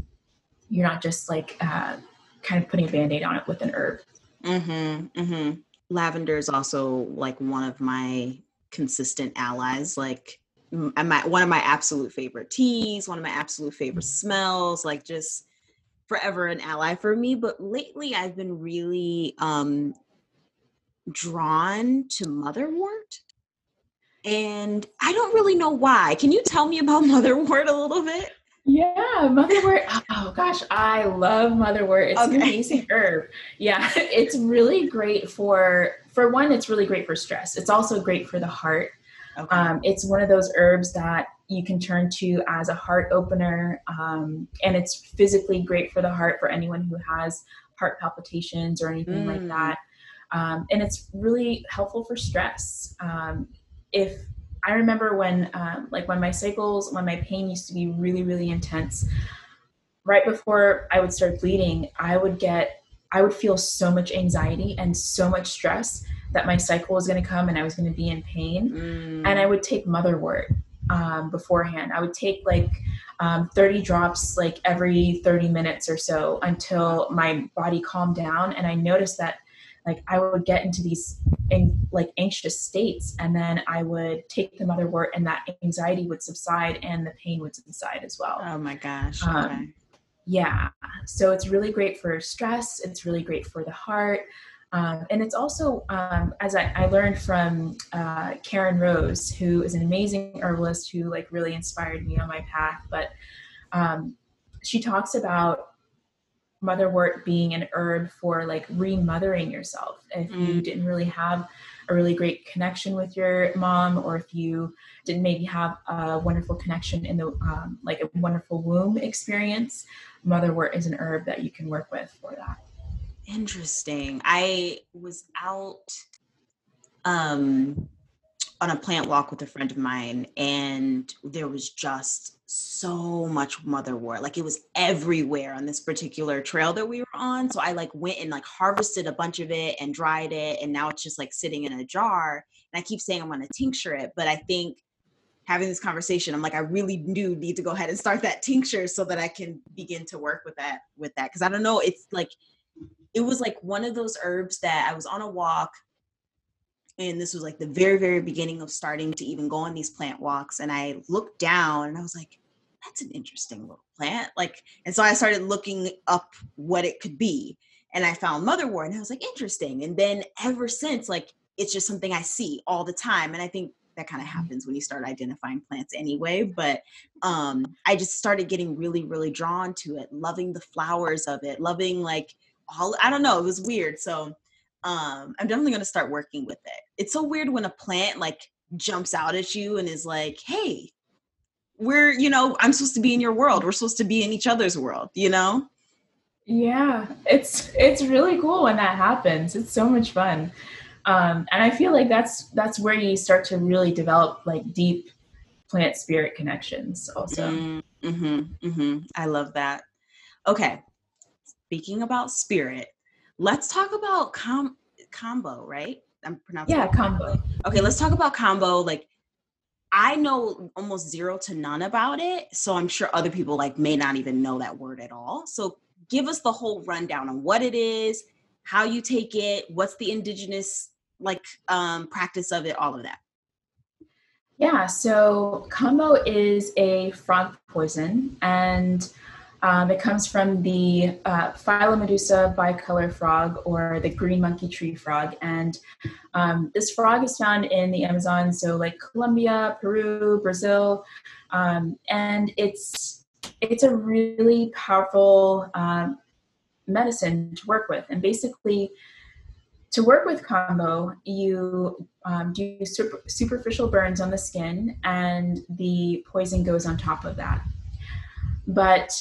you're not just like uh, kind of putting a band-aid on it with an herb mm-hmm, mm-hmm. lavender is also like one of my consistent allies like my, one of my absolute favorite teas one of my absolute favorite smells like just forever an ally for me but lately i've been really um drawn to motherwort. And I don't really know why. Can you tell me about motherwort a little bit? Yeah, motherwort. Oh gosh, I love motherwort. It's okay. an amazing herb. Yeah, it's really great for for one. It's really great for stress. It's also great for the heart. Okay. Um, it's one of those herbs that you can turn to as a heart opener, um, and it's physically great for the heart for anyone who has heart palpitations or anything mm. like that. Um, and it's really helpful for stress. Um, if I remember when, um, like when my cycles, when my pain used to be really, really intense, right before I would start bleeding, I would get I would feel so much anxiety and so much stress that my cycle was going to come and I was going to be in pain. Mm. And I would take motherwort um, beforehand. I would take like um, 30 drops like every 30 minutes or so until my body calmed down. And I noticed that like I would get into these like anxious states and then I would take the motherwort and that anxiety would subside and the pain would subside as well. Oh my gosh. Um, okay. Um, yeah. So it's really great for stress. It's really great for the heart. Um, and it's also, um, as I, I, learned from uh, Karen Rose, who is an amazing herbalist who like really inspired me on my path. But um, she talks about motherwort being an herb for like remothering yourself. If mm. you didn't really have a really great connection with your mom, or if you didn't maybe have a wonderful connection in the um, like a wonderful womb experience, motherwort is an herb that you can work with for that. Interesting. I was out um on a plant walk with a friend of mine and there was just so much motherwort. Like it was everywhere on this particular trail that we were on. So i like went and like harvested a bunch of it and dried it and now it's just like sitting in a jar. And i keep saying i'm going to tincture it but i think having this conversation i'm like i really do need to go ahead and start that tincture so that i can begin to work with that with that. Because i don't know it's like it was like one of those herbs that i was on a walk and this was like the very very beginning of starting to even go on these plant walks and i looked down and i was like that's an interesting little plant like and so i started looking up what it could be and i found motherwort and i was like interesting and then ever since like it's just something i see all the time and i think that kind of mm-hmm. happens when you start identifying plants anyway but um i just started getting really really drawn to it loving the flowers of it loving like all i don't know it was weird so um i'm definitely going to start working with it. It's so weird when a plant like jumps out at you and is like hey we're you know i'm supposed to be in your world. We're supposed to be in each other's world you know? Yeah it's it's really cool when that happens. It's so much fun. Um and i feel like that's that's where you start to really develop like deep plant spirit connections also. Mm-hmm, mm-hmm. i love that. Okay speaking about spirit let's talk about com- Kambo, right? I'm pronouncing Yeah, Kambo. Okay, let's talk about Kambo. Like I know almost zero to none about it, so I'm sure other people like may not even know that word at all. So give us the whole rundown on what it is, how you take it, what's the indigenous like um practice of it, all of that. Yeah, so Kambo is a frog poison and um, it comes from the uh, Phyllomedusa bicolor frog or the green monkey tree frog. And um, this frog is found in the Amazon, so like Colombia, Peru, Brazil. Um, and it's, it's a really powerful um, medicine to work with. And basically, to work with Kambo, you um, do super, superficial burns on the skin, and the poison goes on top of that. But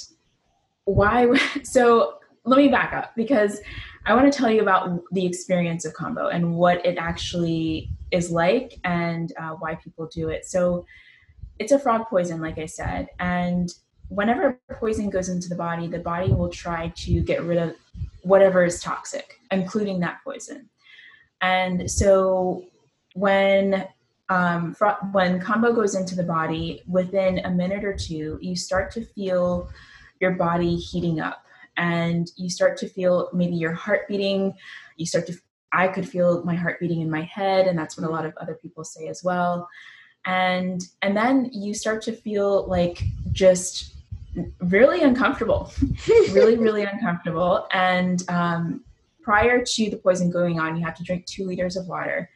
why so let me back up because i want to tell you about the experience of Kambo and what it actually is like and uh, why people do it. So it's a frog poison like i said and whenever poison goes into the body the body will try to get rid of whatever is toxic including that poison. And so when um, when Kambo goes into the body within a minute or two you start to feel your body heating up and you start to feel maybe your heart beating. You start to i could feel my heart beating in my head and that's what a lot of other people say as well. And and then you start to feel like just really uncomfortable really really uncomfortable. And um, prior to the poison going on you have to drink two liters of water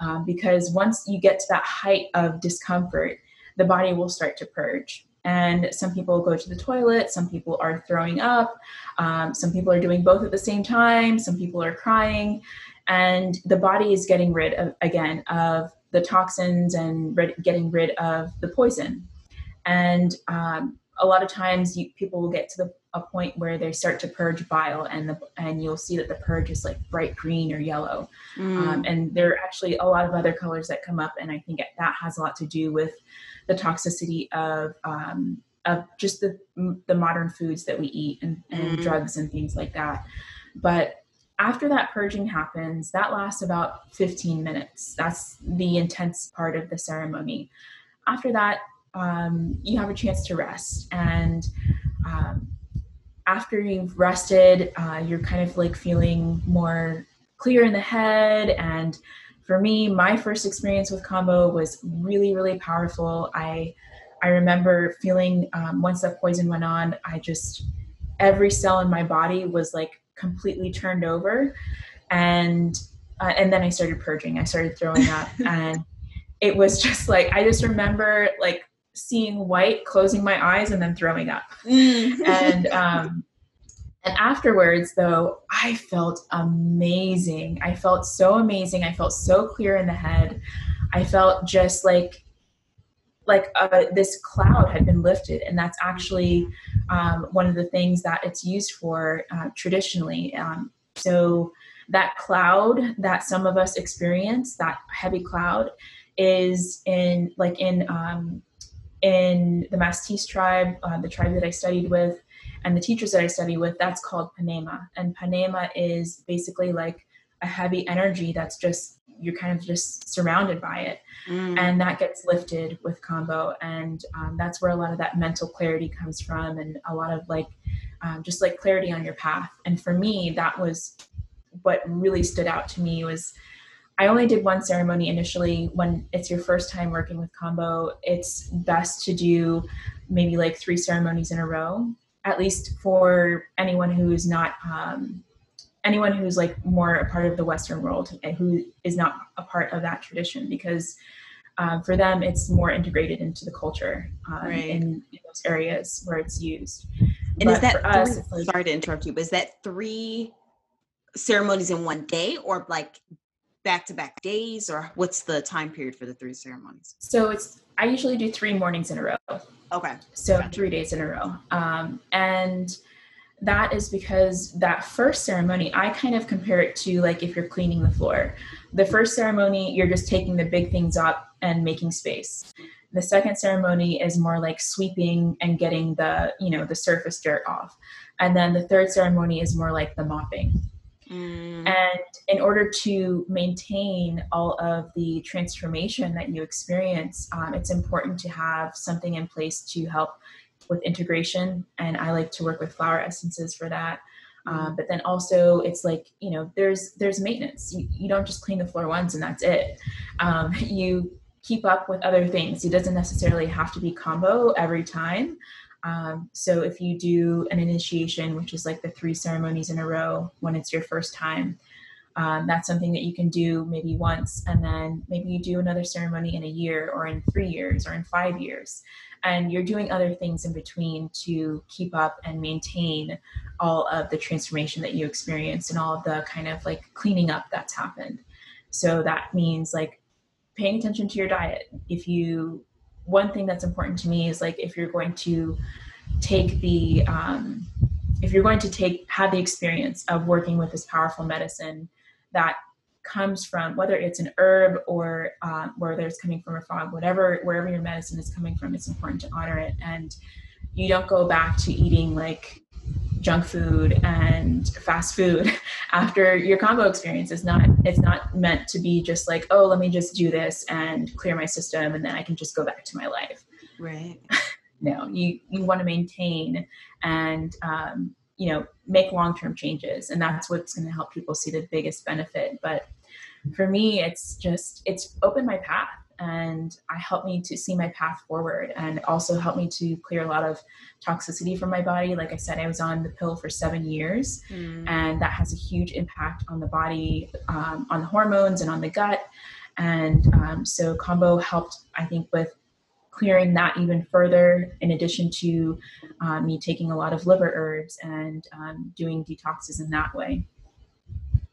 um, because once you get to that height of discomfort the body will start to purge and some people go to the toilet some people are throwing up um, some people are doing both at the same time some people are crying. And the body is getting rid of again of the toxins and rid, getting rid of the poison. And um, a lot of times you, people will get to the, a point where they start to purge bile and the, and you'll see that the purge is like bright green or yellow. Mm. um, and there are actually a lot of other colors that come up and i think that has a lot to do with the toxicity of um, of just the the modern foods that we eat and, and mm. drugs and things like that. But after that purging happens, that lasts about 15 minutes. That's the intense part of the ceremony. After that, um, you have a chance to rest. And um, after you've rested, uh, you're kind of like feeling more clear in the head. And for me, my first experience with Kambo was really, really powerful. I I remember feeling um, once that poison went on, I just every cell in my body was like completely turned over, and uh, and then I started purging. I started throwing up, and it was just like I just remember like seeing white, closing my eyes, and then throwing up. Mm. and um, and afterwards, though, I felt amazing. I felt so amazing. I felt so clear in the head. I felt just like like uh, this cloud had been lifted, and that's actually um, one of the things that it's used for uh, traditionally. Um, so that cloud that some of us experience, that heavy cloud, is in like in um, in the Matsés tribe, uh, the tribe that I studied with, and the teachers that I study with. That's called Panema, and Panema is basically like a heavy energy that's just you're kind of just surrounded by it mm. and that gets lifted with Kambo and um, that's where a lot of that mental clarity comes from and a lot of like um, just like clarity on your path and for me that was what really stood out to me was I only did one ceremony initially. When it's your first time working with Kambo it's best to do maybe like three ceremonies in a row, at least for anyone who's not um, anyone who's like more a part of the Western world and who is not a part of that tradition because um, for them it's more integrated into the culture um, right. in, in, those areas where it's used. And but is that us, like, sorry to interrupt you, but is that three ceremonies in one day or like back to back days or what's the time period for the three ceremonies? So it's I usually do three mornings in a row. Okay. So three days in a row. Um, and that is because that first ceremony, I kind of compare it to like if you're cleaning the floor. The first ceremony, you're just taking the big things up and making space. The second ceremony is more like sweeping and getting the, you know, the surface dirt off. And then the third ceremony is more like the mopping. Mm. And in order to maintain all of the transformation that you experience, um, it's important to have something in place to help with integration. And i like to work with flower essences for that. Um, mm-hmm. but then also it's like you know there's there's maintenance. You, you don't just clean the floor once and that's it. Um, you keep up with other things. It doesn't necessarily have to be Kambo every time um, so if you do an initiation which is like the three ceremonies in a row when it's your first time um, that's something that you can do maybe once and then maybe you do another ceremony in a year or in three years or in five years. And you're doing other things in between to keep up and maintain all of the transformation that you experience and all of the kind of like cleaning up that's happened. So that means like paying attention to your diet. If you one thing that's important to me is like if you're going to take the um, if you're going to take have the experience of working with this powerful medicine that comes from, whether it's an herb or uh, whether it's coming from a frog, whatever, wherever your medicine is coming from, it's important to honor it. And you don't go back to eating like junk food and fast food after your Kambo experience is not it's not meant to be just like oh let me just do this and clear my system and then i can just go back to my life. Right. No you you want to maintain and um, you know make long-term changes and that's what's going to help people see the biggest benefit. But for me it's just it's opened my path and I helped me to see my path forward and also helped me to clear a lot of toxicity from my body. Like I said, I was on the pill for seven years, mm. and that has a huge impact on the body, um, on the hormones, and on the gut. And um, so, Kambo helped, I think, with clearing that even further, in addition to uh, me taking a lot of liver herbs and um, doing detoxes in that way.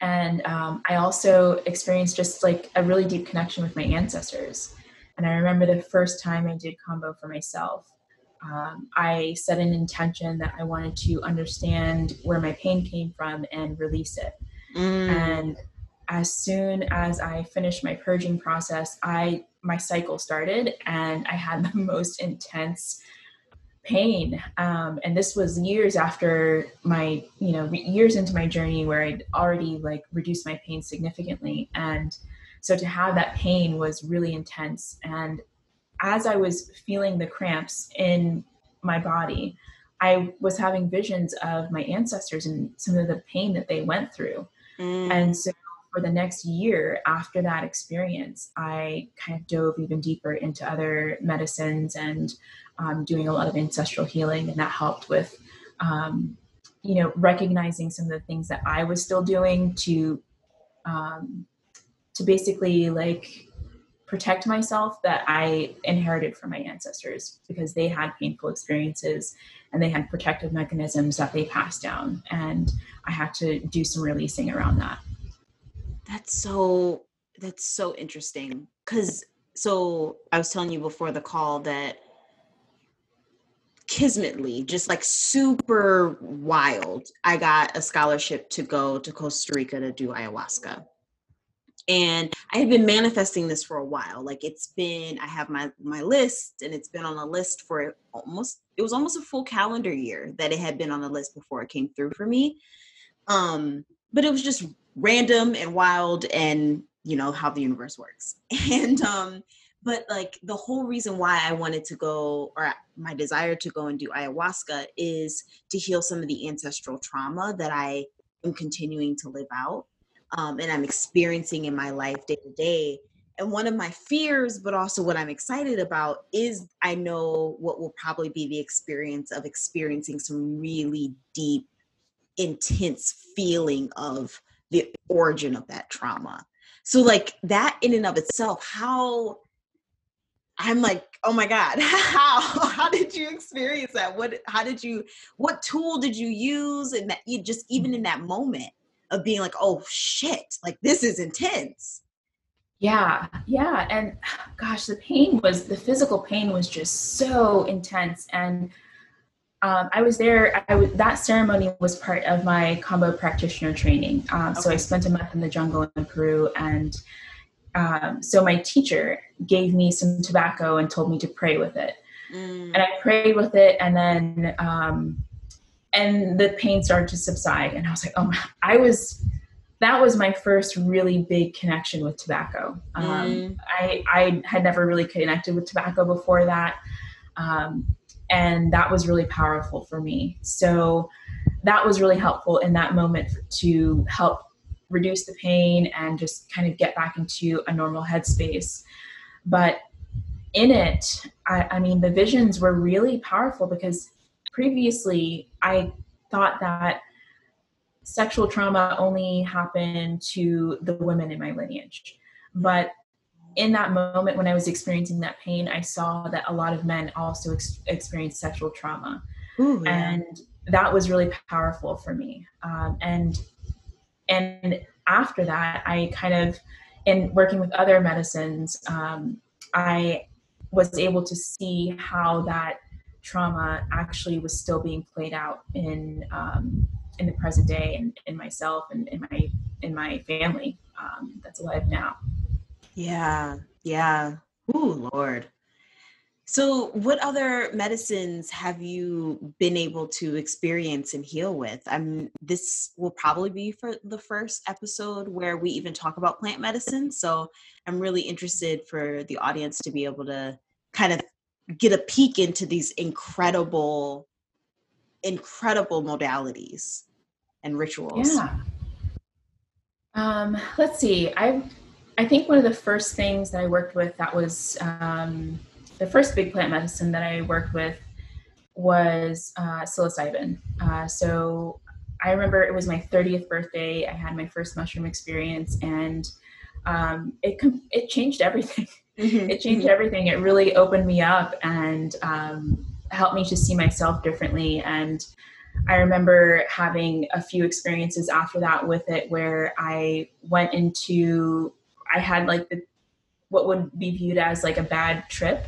And um, I also experienced just like a really deep connection with my ancestors. And I remember the first time I did Kambo for myself, um, I set an intention that I wanted to understand where my pain came from and release it. Mm. And as soon as I finished my purging process, I my cycle started and I had the most intense pain. Um, and this was years after my you know years into my journey where i'd already like reduced my pain significantly. And so to have that pain was really intense. And as i was feeling the cramps in my body i was having visions of my ancestors and some of the pain that they went through. Mm. and so for the next year after that experience i kind of dove even deeper into other medicines and um, doing a lot of ancestral healing, and that helped with, um, you know, recognizing some of the things that I was still doing to, um, to basically like protect myself that I inherited from my ancestors because they had painful experiences and they had protective mechanisms that they passed down, and I had to do some releasing around that. That's so that's so interesting because so I was telling you before the call that kismetly, just like super wild, I got a scholarship to go to Costa Rica to do ayahuasca. And I had been manifesting this for a while. Like it's been, I have my my list, and it's been on a list for almost. It was almost a full calendar year that it had been on the list before it came through for me. Um, but it was just random and wild, and you know how the universe works. And um, but like the whole reason why I wanted to go or my desire to go and do ayahuasca is to heal some of the ancestral trauma that I am continuing to live out um, and I'm experiencing in my life day to day. And one of my fears, but also what I'm excited about, is I know what will probably be the experience of experiencing some really deep, intense feeling of the origin of that trauma. So, like that in and of itself, how I'm like, oh my God, how how did you experience that? What how did you what tool did you use and that you just even in that moment of being like, oh shit, like this is intense. Yeah, yeah. And gosh, the pain was the physical pain was just so intense. And um, I was there. I was, that ceremony was part of my Kambo practitioner training. Um, okay. So I spent a month in the jungle in Peru, and um, so my teacher gave me some tobacco and told me to pray with it mm. and i prayed with it and then um, and the pain started to subside and i was like oh my, i was that was my first really big connection with tobacco um, mm. I, I had never really connected with tobacco before that um, and that was really powerful for me so that was really helpful in that moment to help reduce the pain and just kind of get back into a normal headspace. But in it, I, I mean, the visions were really powerful because previously I thought that sexual trauma only happened to the women in my lineage. But in that moment when I was experiencing that pain, I saw that a lot of men also ex- experienced sexual trauma. Ooh, yeah. And that was really powerful for me. Um, and and after that, I kind of, in working with other medicines, um, I was able to see how that trauma actually was still being played out in um, in the present day and in myself and in my in my family um, that's alive now. Yeah, yeah. Ooh, Lord. So, what other medicines have you been able to experience and heal with? I'm this will probably be for the first episode where we even talk about plant medicine. So, I'm really interested for the audience to be able to kind of get a peek into these incredible incredible modalities and rituals. Yeah. Um, let's see. I I think one of the first things that I worked with that was um, the first big plant medicine that I worked with was uh, psilocybin. Uh, so I remember it was my 30th birthday. I had my first mushroom experience, and um, it it changed everything. Mm-hmm. It changed everything. It really opened me up and um, helped me to see myself differently. And I remember having a few experiences after that with it, where I went into I had like the what would be viewed as like a bad trip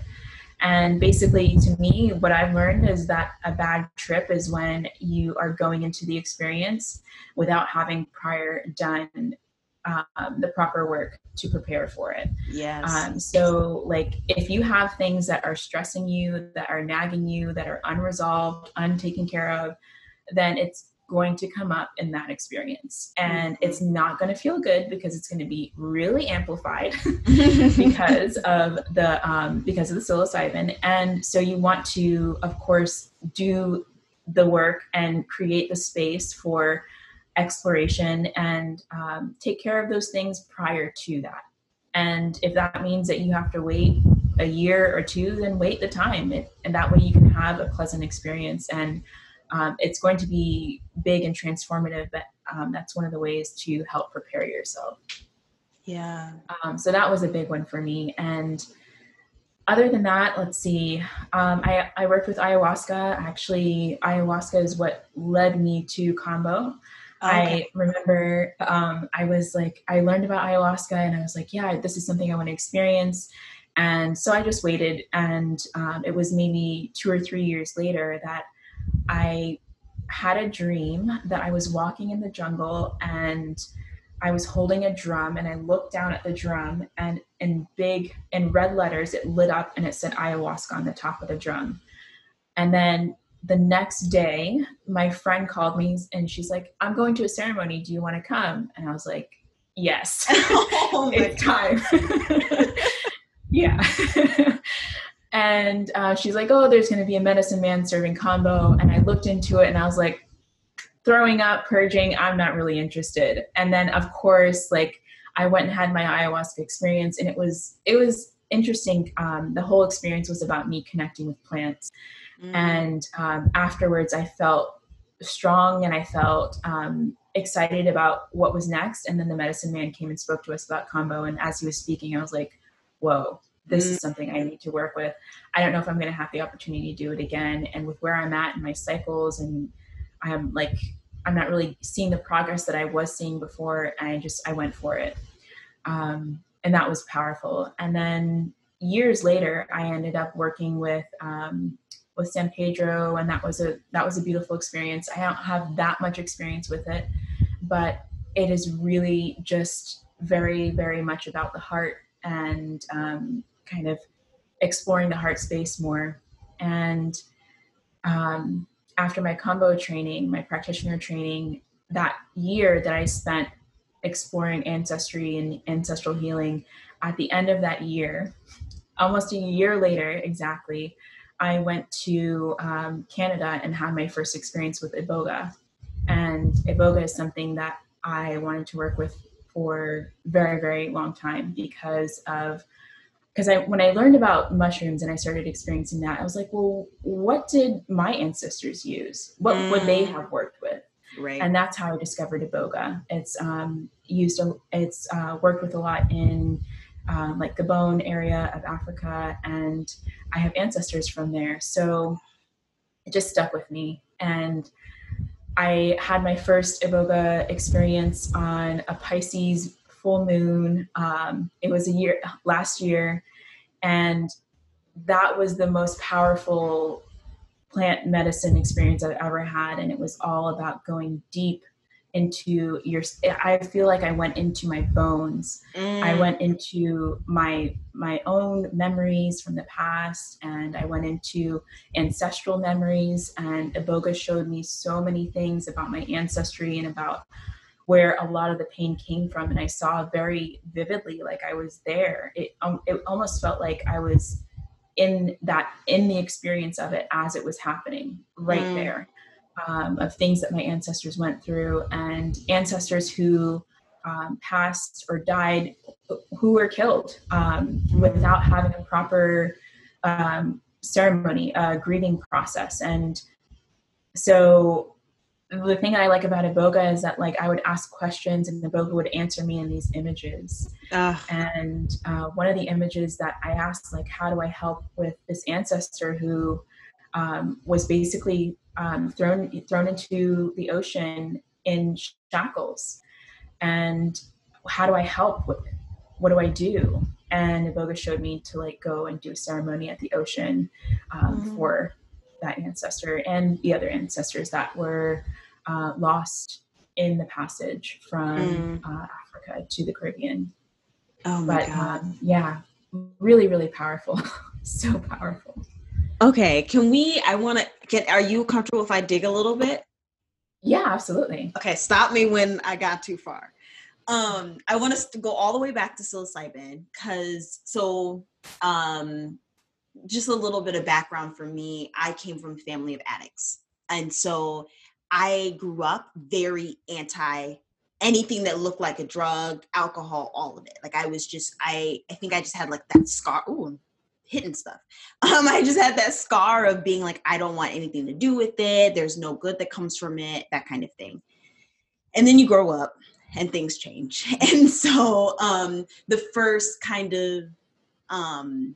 and basically, to me, what I've learned is that a bad trip is when you are going into the experience without having prior done um, the proper work to prepare for it. Yes. Um, so, like, if you have things that are stressing you, that are nagging you, that are unresolved, untaken care of, then it's going to come up in that experience. And Mm-hmm. it's not going to feel good because it's going to be really amplified because of the um, because of the psilocybin. And so you want to, of course, do the work and create the space for exploration and um, take care of those things prior to that. And if that means that you have to wait a year or two, then wait the time, it, and that way you can have a pleasant experience. And um, it's going to be big and transformative, but um, that's one of the ways to help prepare yourself. yeah. Um, so that was a big one for me. And other than that, let's see. Um, I, I worked with ayahuasca. Actually, ayahuasca is what led me to kambo. I remember um, I was like, I learned about ayahuasca and I was like, yeah, this is something I want to experience. And so I just waited. And um, it was maybe two or three years later that I had a dream that I was walking in the jungle and I was holding a drum and I looked down at the drum and in big, in red letters, it lit up and it said ayahuasca on the top of the drum. And then the next day, my friend called me and she's like, I'm going to a ceremony. Do you want to come? And I was like, yes, oh it's time. yeah. And uh, she's like, oh, there's going to be a medicine man serving kambo. And I looked into it and I was like, throwing up, purging, I'm not really interested. And then, of course, like I went and had my ayahuasca experience and it was, it was interesting. Um, the whole experience was about me connecting with plants Mm. and um, afterwards i felt strong and i felt um, excited about what was next and then the medicine man came and spoke to us about kambo and as he was speaking i was like whoa this is something i need to work with. I don't know if i'm going to have the opportunity to do it again. And with where i'm at in my cycles and i'm like i'm not really seeing the progress that i was seeing before and i just i went for it. Um, and that was powerful. And then years later i ended up working with um, with San Pedro, and that was a that was a beautiful experience. I don't have that much experience with it, but it is really just very very much about the heart and um, kind of exploring the heart space more. And um, after my kambo training, my practitioner training, that year that I spent exploring ancestry and ancestral healing, at the end of that year, almost a year later exactly, I went to um, Canada and had my first experience with Iboga. And Iboga is something that I wanted to work with for very, very long time because of because I when I learned about mushrooms and I started experiencing that, I was like, well, what did my ancestors use? What would they Mm. have worked with? right. and that's how I discovered Iboga. It's um, used, a, it's uh, worked with a lot in um, like Gabon area of Africa, and I have ancestors from there, so it just stuck with me. And I had my first Iboga experience on a Pisces full moon. Um, it was a year last year, and that was the most powerful plant medicine experience I've ever had, and it was all about going deep into your. I feel like I went into my bones. I Mm. went into my my own memories from the past, and I went into ancestral memories. And Iboga showed me so many things about my ancestry and about where a lot of the pain came from, and I saw very vividly, like I was there. It um, it almost felt like I was in that in the experience of it as it was happening right Mm. there um, of things that my ancestors went through and ancestors who um, passed or died who were killed um, without having a proper um, ceremony a grieving process and so the thing I like about Iboga is that like I would ask questions and Iboga would answer me in these images Ugh. and uh, one of the images that I asked, like, how do I help with this ancestor who um, was basically um, thrown thrown into the ocean in shackles, and how do I help? What, what do I do? And Iboga showed me to like go and do a ceremony at the ocean um, Mhm. for that ancestor and the other ancestors that were uh, lost in the passage from mm. uh, Africa to the Caribbean. Oh my but, god! Um, yeah, really, really powerful. so powerful. Okay, can we? I want to get. Are you comfortable if I dig a little bit? Yeah, absolutely. Okay, stop me when I got too far. Um, I want us to go all the way back to psilocybin because so um just a little bit of background for me. I came from a family of addicts. And so I grew up very anti anything that looked like a drug, alcohol, all of it. Like I was just I I think I just had like that scar. Ooh, hitting stuff. Um, I just had that scar of being like, I don't want anything to do with it. There's no good that comes from it, that kind of thing. And then you grow up and things change. And so um, the first kind of um,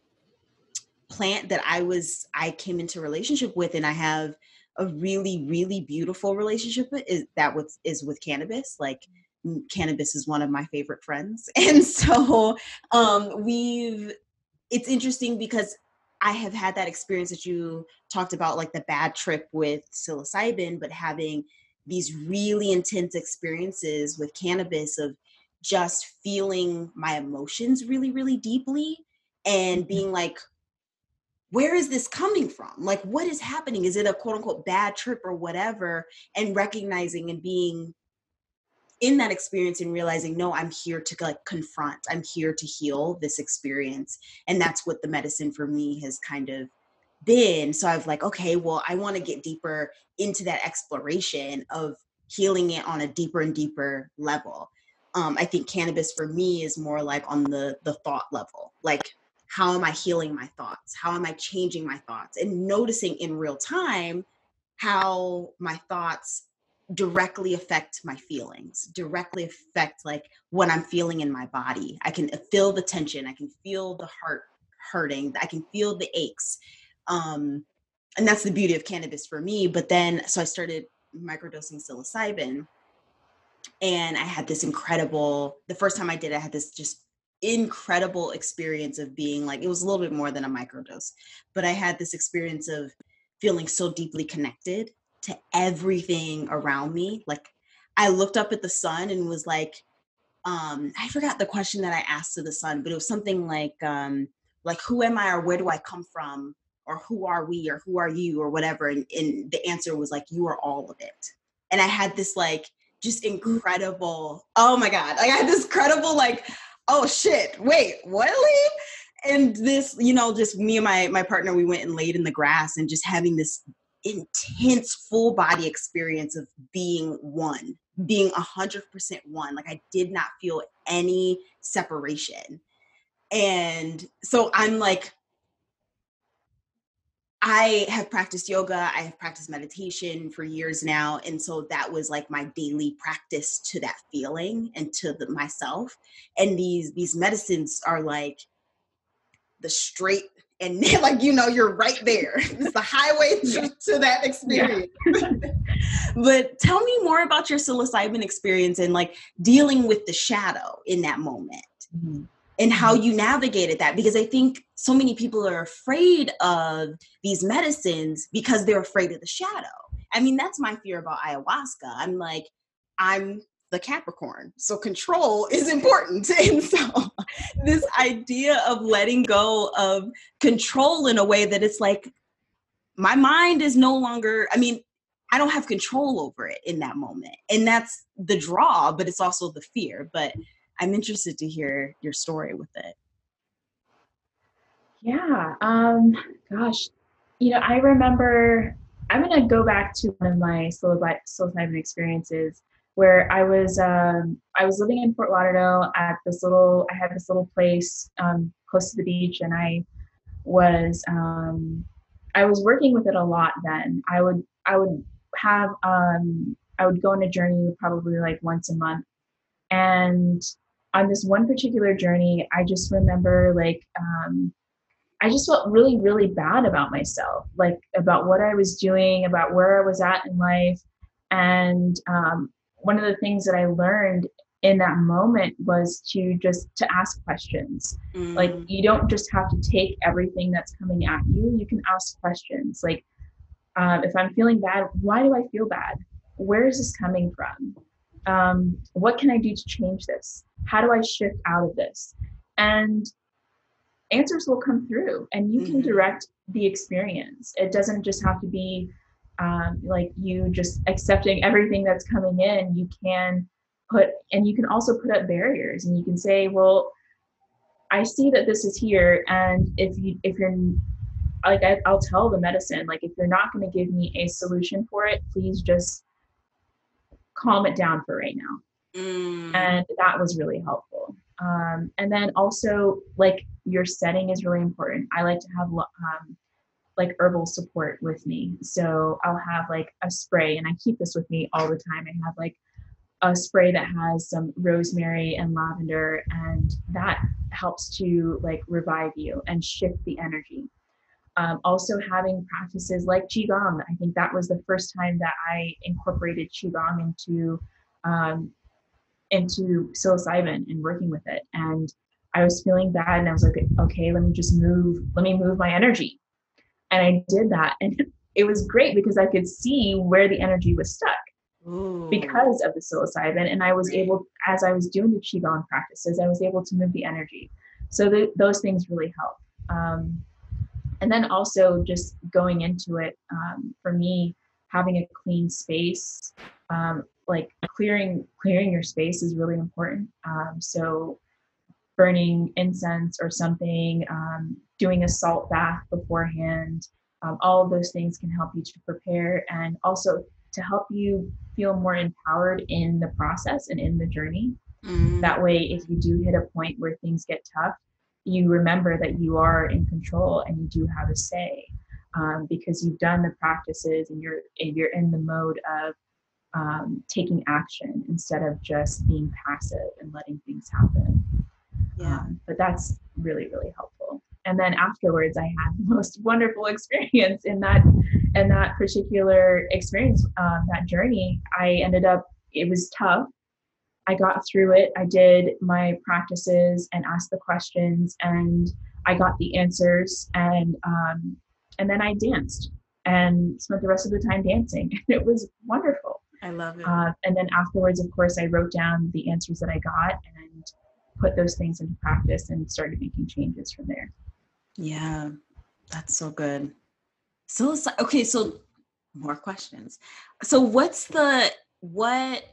plant that I was, I came into relationship with, and I have a really, really beautiful relationship is that with is with cannabis. Like cannabis is one of my favorite friends. And so um, we've it's interesting because I have had that experience that you talked about, like the bad trip with psilocybin, but having these really intense experiences with cannabis of just feeling my emotions really, really deeply and mm-hmm. being like, where is this coming from? Like, what is happening? Is it a quote unquote bad trip or whatever? And recognizing and being in that experience and realizing no i'm here to like confront i'm here to heal this experience and that's what the medicine for me has kind of been so i've like okay well i want to get deeper into that exploration of healing it on a deeper and deeper level um, i think cannabis for me is more like on the the thought level like how am i healing my thoughts? How am i changing my thoughts? And noticing in real time how my thoughts directly affect my feelings directly affect like what i'm feeling in my body. I can feel the tension. I can feel the heart hurting. I can feel the aches. Um and that's the beauty of cannabis for me. But then so i started microdosing psilocybin. And i had this incredible the first time i did it, i had this just incredible experience of being like it was a little bit more than a microdose but i had this experience of feeling so deeply connected to everything around me. Like I looked up at the sun and was like, um, I forgot the question that I asked to the sun, but it was something like, um, like who am I or where do I come from or who are we or who are you or whatever. And, and the answer was like, you are all of it. And I had this like just incredible, oh my God, like I had this incredible like, oh shit, wait, what? And this, you know, just me and my my partner, we went and laid in the grass and just having this intense full body experience of being one being a hundred percent one like i did not feel any separation and so i'm like I have practiced yoga, I have practiced meditation for years now. And so that was like my daily practice to that feeling and to the, myself. And these these medicines are like the straight and like you know you're right there it's the highway to, to that experience yeah. but tell me more about your psilocybin experience and like dealing with the shadow in that moment mm-hmm. And how mm-hmm. you navigated that because i think so many people are afraid of these medicines because they're afraid of the shadow i mean that's my fear about ayahuasca i'm like i'm the Capricorn. So control is important. And so this idea of letting go of control in a way that it's like my mind is no longer, I mean, I don't have control over it in that moment. And that's the draw, but it's also the fear. But I'm interested to hear your story with it. Yeah. Um, gosh, you know, I remember I'm going to go back to one of my psilocybin experiences where I was um, I was living in Fort Lauderdale at this little I had this little place um, close to the beach, and I was um, I was working with it a lot. Then I would I would have um, I would go on a journey probably like once a month, and on this one particular journey, I just remember like um, I just felt really really bad about myself, like about what I was doing, about where I was at in life, and um, one of the things that I learned in that moment was to just to ask questions. Mm. like you don't just have to take everything that's coming at you you can ask questions. Like um, if i'm feeling bad why do i feel bad? Where is this coming from? Um, what can I do to change this? How do I shift out of this? And answers will come through and you can Mhm. direct the experience. It doesn't just have to be um, like you just accepting everything that's coming in. You can put, and you can also put up barriers and you can say, well, I see that this is here. And if you, if you're like, I, I'll tell the medicine, like, if you're not going to give me a solution for it, please just calm it down for right now Mm. and that was really helpful. Um, and then also like your setting is really important. I like to have um, like herbal support with me. So i'll have like a spray and i keep this with me all the time. I have like a spray that has some rosemary and lavender and that helps to like revive you and shift the energy. Um, also having practices like qigong. I think that was the first time that i incorporated qigong into um, into psilocybin and working with it. And i was feeling bad and i was like okay let me just move let me move my energy. And i did that and it was great because i could see where the energy was stuck Ooh. because of the psilocybin. And i was able as i was doing the qigong practices i was able to move the energy. So th- those things really help. Um, and then also just going into it um, for me having a clean space um, like clearing clearing your space is really important um, so burning incense or something um, doing a salt bath beforehand um, all of those things can help you to prepare and also to help you feel more empowered in the process and in the journey Mm. that way if you do hit a point where things get tough you remember that you are in control and you do have a say um, because you've done the practices and you're and you're in the mode of um, taking action instead of just being passive and letting things happen. Yeah. um, but that's really really helpful. And then afterwards i had the most wonderful experience in that in that particular experience um, that journey. I ended up it was tough. I got through it. I did my practices and asked the questions and i got the answers and um, and then i danced and spent the rest of the time dancing. And it was wonderful I love it. uh, and then afterwards, of course, I wrote down the answers that I got and put those things into practice and started making changes from there. Yeah, that's so good. So okay, so more questions. So what's the what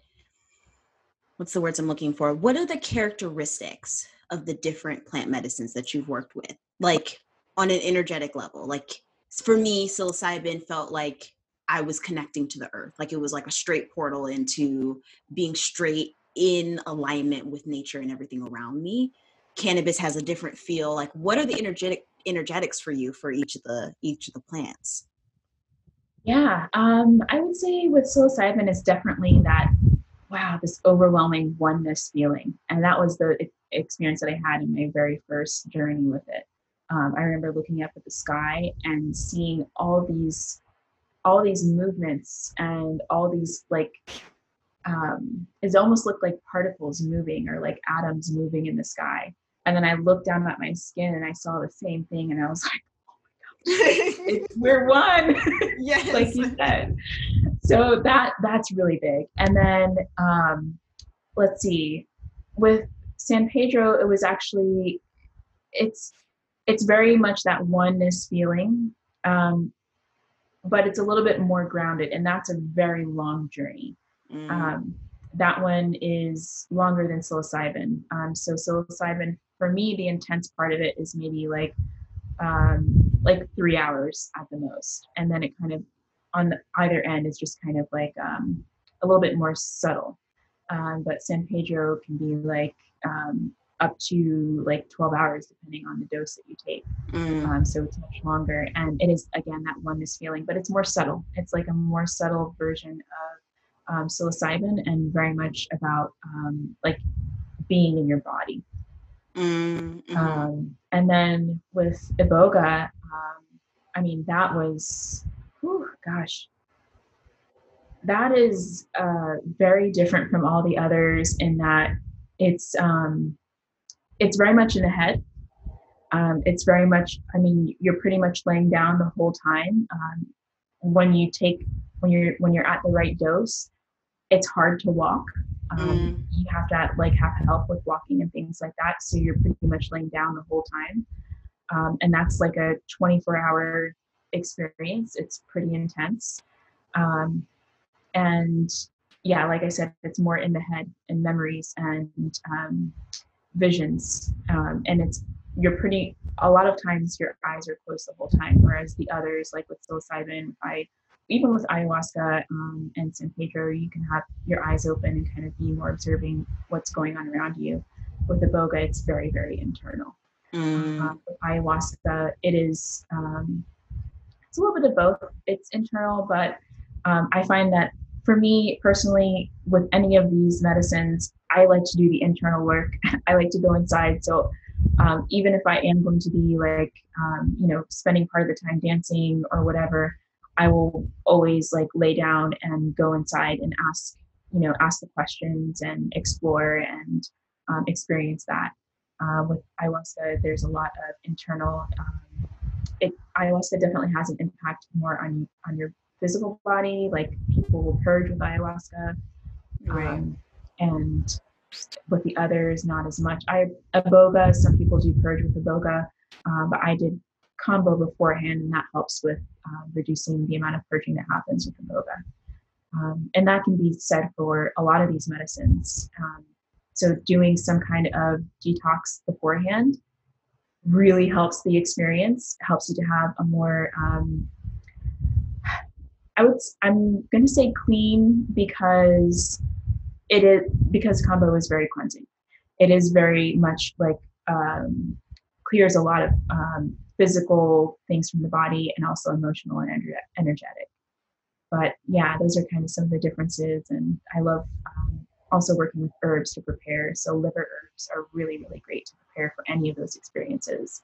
what's the words I'm looking for? What are the characteristics of the different plant medicines that you've worked with? Like on an energetic level. Like for me, psilocybin felt like I was connecting to the earth. Like it was like a straight portal into being straight in alignment with nature and everything around me. Cannabis has a different feel. Like what are the energetic energetics for you for each of the each of the plants? Yeah, um, I would say with psilocybin, it's definitely that wow, this overwhelming oneness feeling, and that was the experience that I had in my very first journey with it. Um, I remember looking up at the sky and seeing all these all these movements and all these like um, it almost looked like particles moving or like atoms moving in the sky. And then I looked down at my skin and I saw the same thing, and I was like, it's, "We're one." yes. like you said. So that that's really big. And then um, let's see, with San Pedro, it was actually it's it's very much that oneness feeling, um, but it's a little bit more grounded, and that's a very long journey. Mm, Um, that one is longer than psilocybin. Um, so psilocybin, for me, the intense part of it is maybe like um, like three hours at the most, and then it kind of on the, either end is just kind of like um, a little bit more subtle. Um, but San Pedro can be like um, up to like 12 hours depending on the dose that you take. mm, Um, so it's much longer, and it is again that oneness feeling, but it's more subtle. It's like a more subtle version of um, psilocybin, and very much about um, like being in your body. mm, mhm. Um, and then with Iboga, um, I mean that was, whew, gosh, that is uh, very different from all the others in that it's um, it's very much in the head. Um, it's very much. I mean, you're pretty much laying down the whole time. Um, when you take when you're when you're at the right dose, it's hard to walk. Um, Mm. You have to like have help with walking and things like that. So you're pretty much laying down the whole time. Um, and that's like a 24 hour experience. It's pretty intense. Um, and yeah, like I said, it's more in the head and memories and um, visions. Um, and it's, you're pretty, a lot of times your eyes are closed the whole time, whereas the others, like with psilocybin, I, even with ayahuasca um, and San Pedro, you can have your eyes open and kind of be more observing what's going on around you. With the boga, it's very, very internal. Mm. Um, with ayahuasca, it is um, it's a little bit of both. It's internal, but um, I find that for me personally, with any of these medicines, I like to do the internal work. I like to go inside. So um, even if I am going to be like, um, you know, spending part of the time dancing or whatever, I will always like lay down and go inside and ask, you know, ask the questions and explore and um, experience that. Uh, with ayahuasca, there's a lot of internal. Um, it ayahuasca definitely has an impact more on on your physical body. Like people will purge with ayahuasca, Right. um, and with the others, not as much. I Iboga, Some people do purge with Iboga, um, but I did kambo beforehand, and that helps with um, reducing the amount of purging that happens with Iboga. Um, and that can be said for a lot of these medicines. Um, so doing some kind of detox beforehand really helps the experience, helps you to have a more um, I would I'm going to say clean because it is because kambo is very cleansing. It is very much like um, clears a lot of um, physical things from the body and also emotional and ener- energetic. But yeah, those are kind of some of the differences, and I love um, also working with herbs to prepare. So liver herbs are really really great to prepare for any of those experiences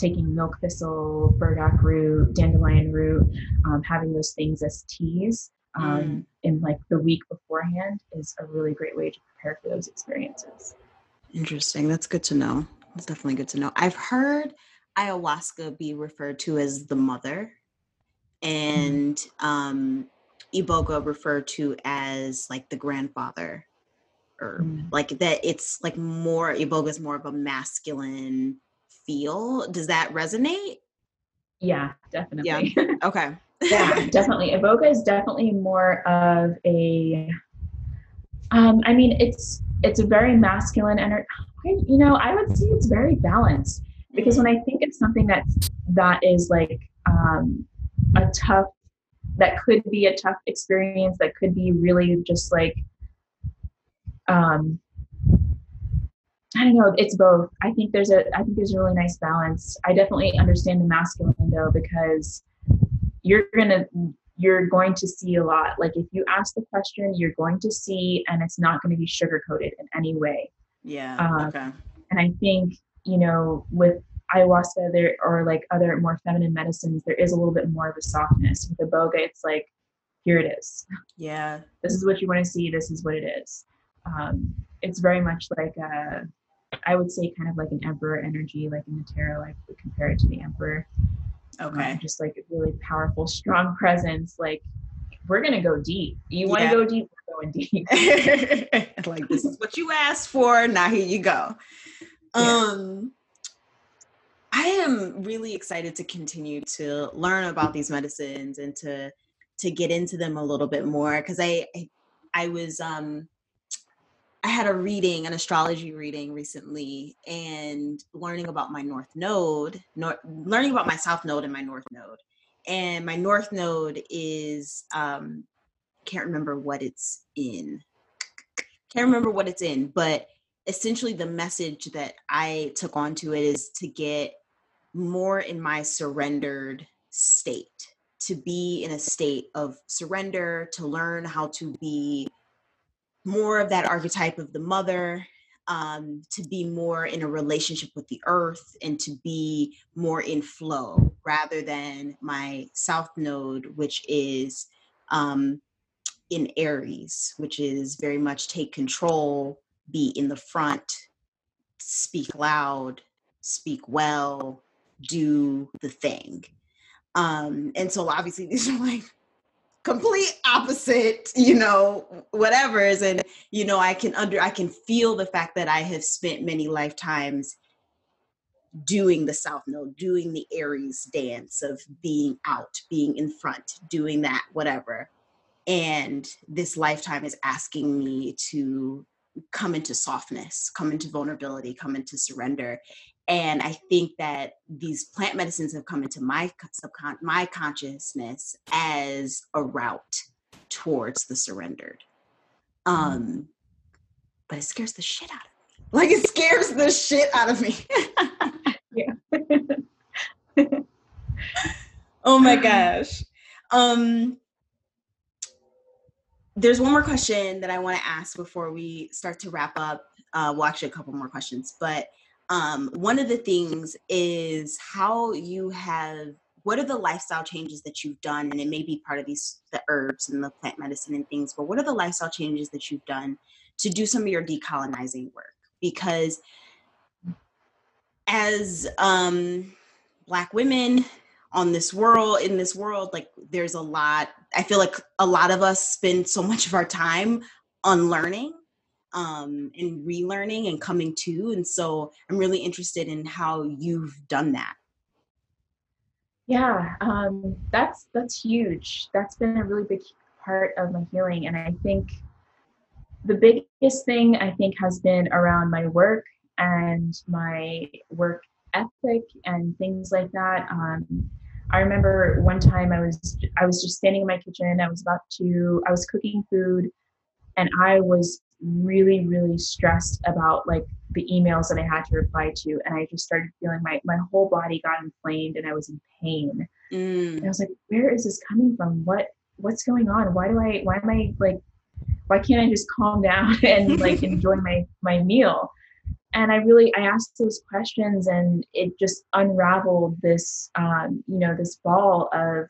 taking milk thistle, burdock root, dandelion root, um, having those things as teas um, in like the week beforehand is a really great way to prepare for those experiences. Interesting. That's good to know. That's definitely good to know. I've heard ayahuasca be referred to as the mother and um iboga referred to as like the grandfather or Mm. like that it's like more iboga is more of a masculine feel. Does that resonate? Yeah, definitely. Yeah, Okay. Yeah, definitely. Iboga is definitely more of a. Um, I mean, it's it's a very masculine energy. You know, I would say it's very balanced because when I think of something that that is like um, a tough, that could be a tough experience, that could be really just like, um, I don't know. It's both. I think there's a I think there's a really nice balance. I definitely understand the masculine though because you're gonna you're going to see a lot. Like if you ask the question, you're going to see, and it's not going to be sugar coated in any way. Yeah. Um, okay. And I think, you know, with ayahuasca there or like other more feminine medicines, there is a little bit more of a softness. With the boga, it's like, here it is. Yeah. This is what you want to see. This is what it is. Um, it's very much like a, I would say kind of like an emperor energy, like in the tarot, I would compare it to the emperor. Um, Okay. just like a really powerful, strong presence. Like, we're going to go deep. You want to Yeah. go deep? We're going deep. like this is what you asked for. Now here you go. Yeah. Um I am really excited to continue to learn about these medicines and to to get into them a little bit more because I, I I was um I had a reading, an astrology reading recently, and learning about my North Node, nor- learning about my South Node and my North Node. And my North Node is, um, can't remember what it's in. Can't remember what it's in, but essentially the message that I took onto it is to get more in my surrendered state, to be in a state of surrender, to learn how to be more of that archetype of the mother um, to be more in a relationship with the earth and to be more in flow rather than my south node which is um, in aries which is very much take control be in the front speak loud speak well do the thing. Um, and so obviously these are like complete opposite you know whatever's and you know i can under i can feel the fact that i have spent many lifetimes doing the south node doing the aries dance of being out being in front doing that whatever. And this lifetime is asking me to come into softness come into vulnerability come into surrender and i think that these plant medicines have come into my subcon my consciousness as a route towards the surrendered. Um but it scares the shit out of me. Like it scares the shit out of me. Yeah oh my gosh. Um there's one more question that i want to ask before we start to wrap up. Uh, well actually a couple more questions but um, one of the things is how you have what are the lifestyle changes that you've done and it may be part of these the herbs and the plant medicine and things but what are the lifestyle changes that you've done to do some of your decolonizing work? Because as um, black women on this world in this world like there's a lot i feel like a lot of us spend so much of our time unlearning um, and relearning and coming to. And so I'm really interested in how you've done that. Yeah, um, that's that's huge. That's been a really big part of my healing, and I think the biggest thing I think has been around my work and my work ethic and things like that. Um, I remember one time I was I was just standing in my kitchen. I was about to I was cooking food, and I was really really stressed about like the emails that i had to reply to and i just started feeling my my whole body got inflamed and i was in pain. Mm. and i was like where is this coming from? What what's going on? Why do i why am i like why can't i just calm down and like enjoy my my meal? And i really i asked those questions and it just unraveled this um you know this ball of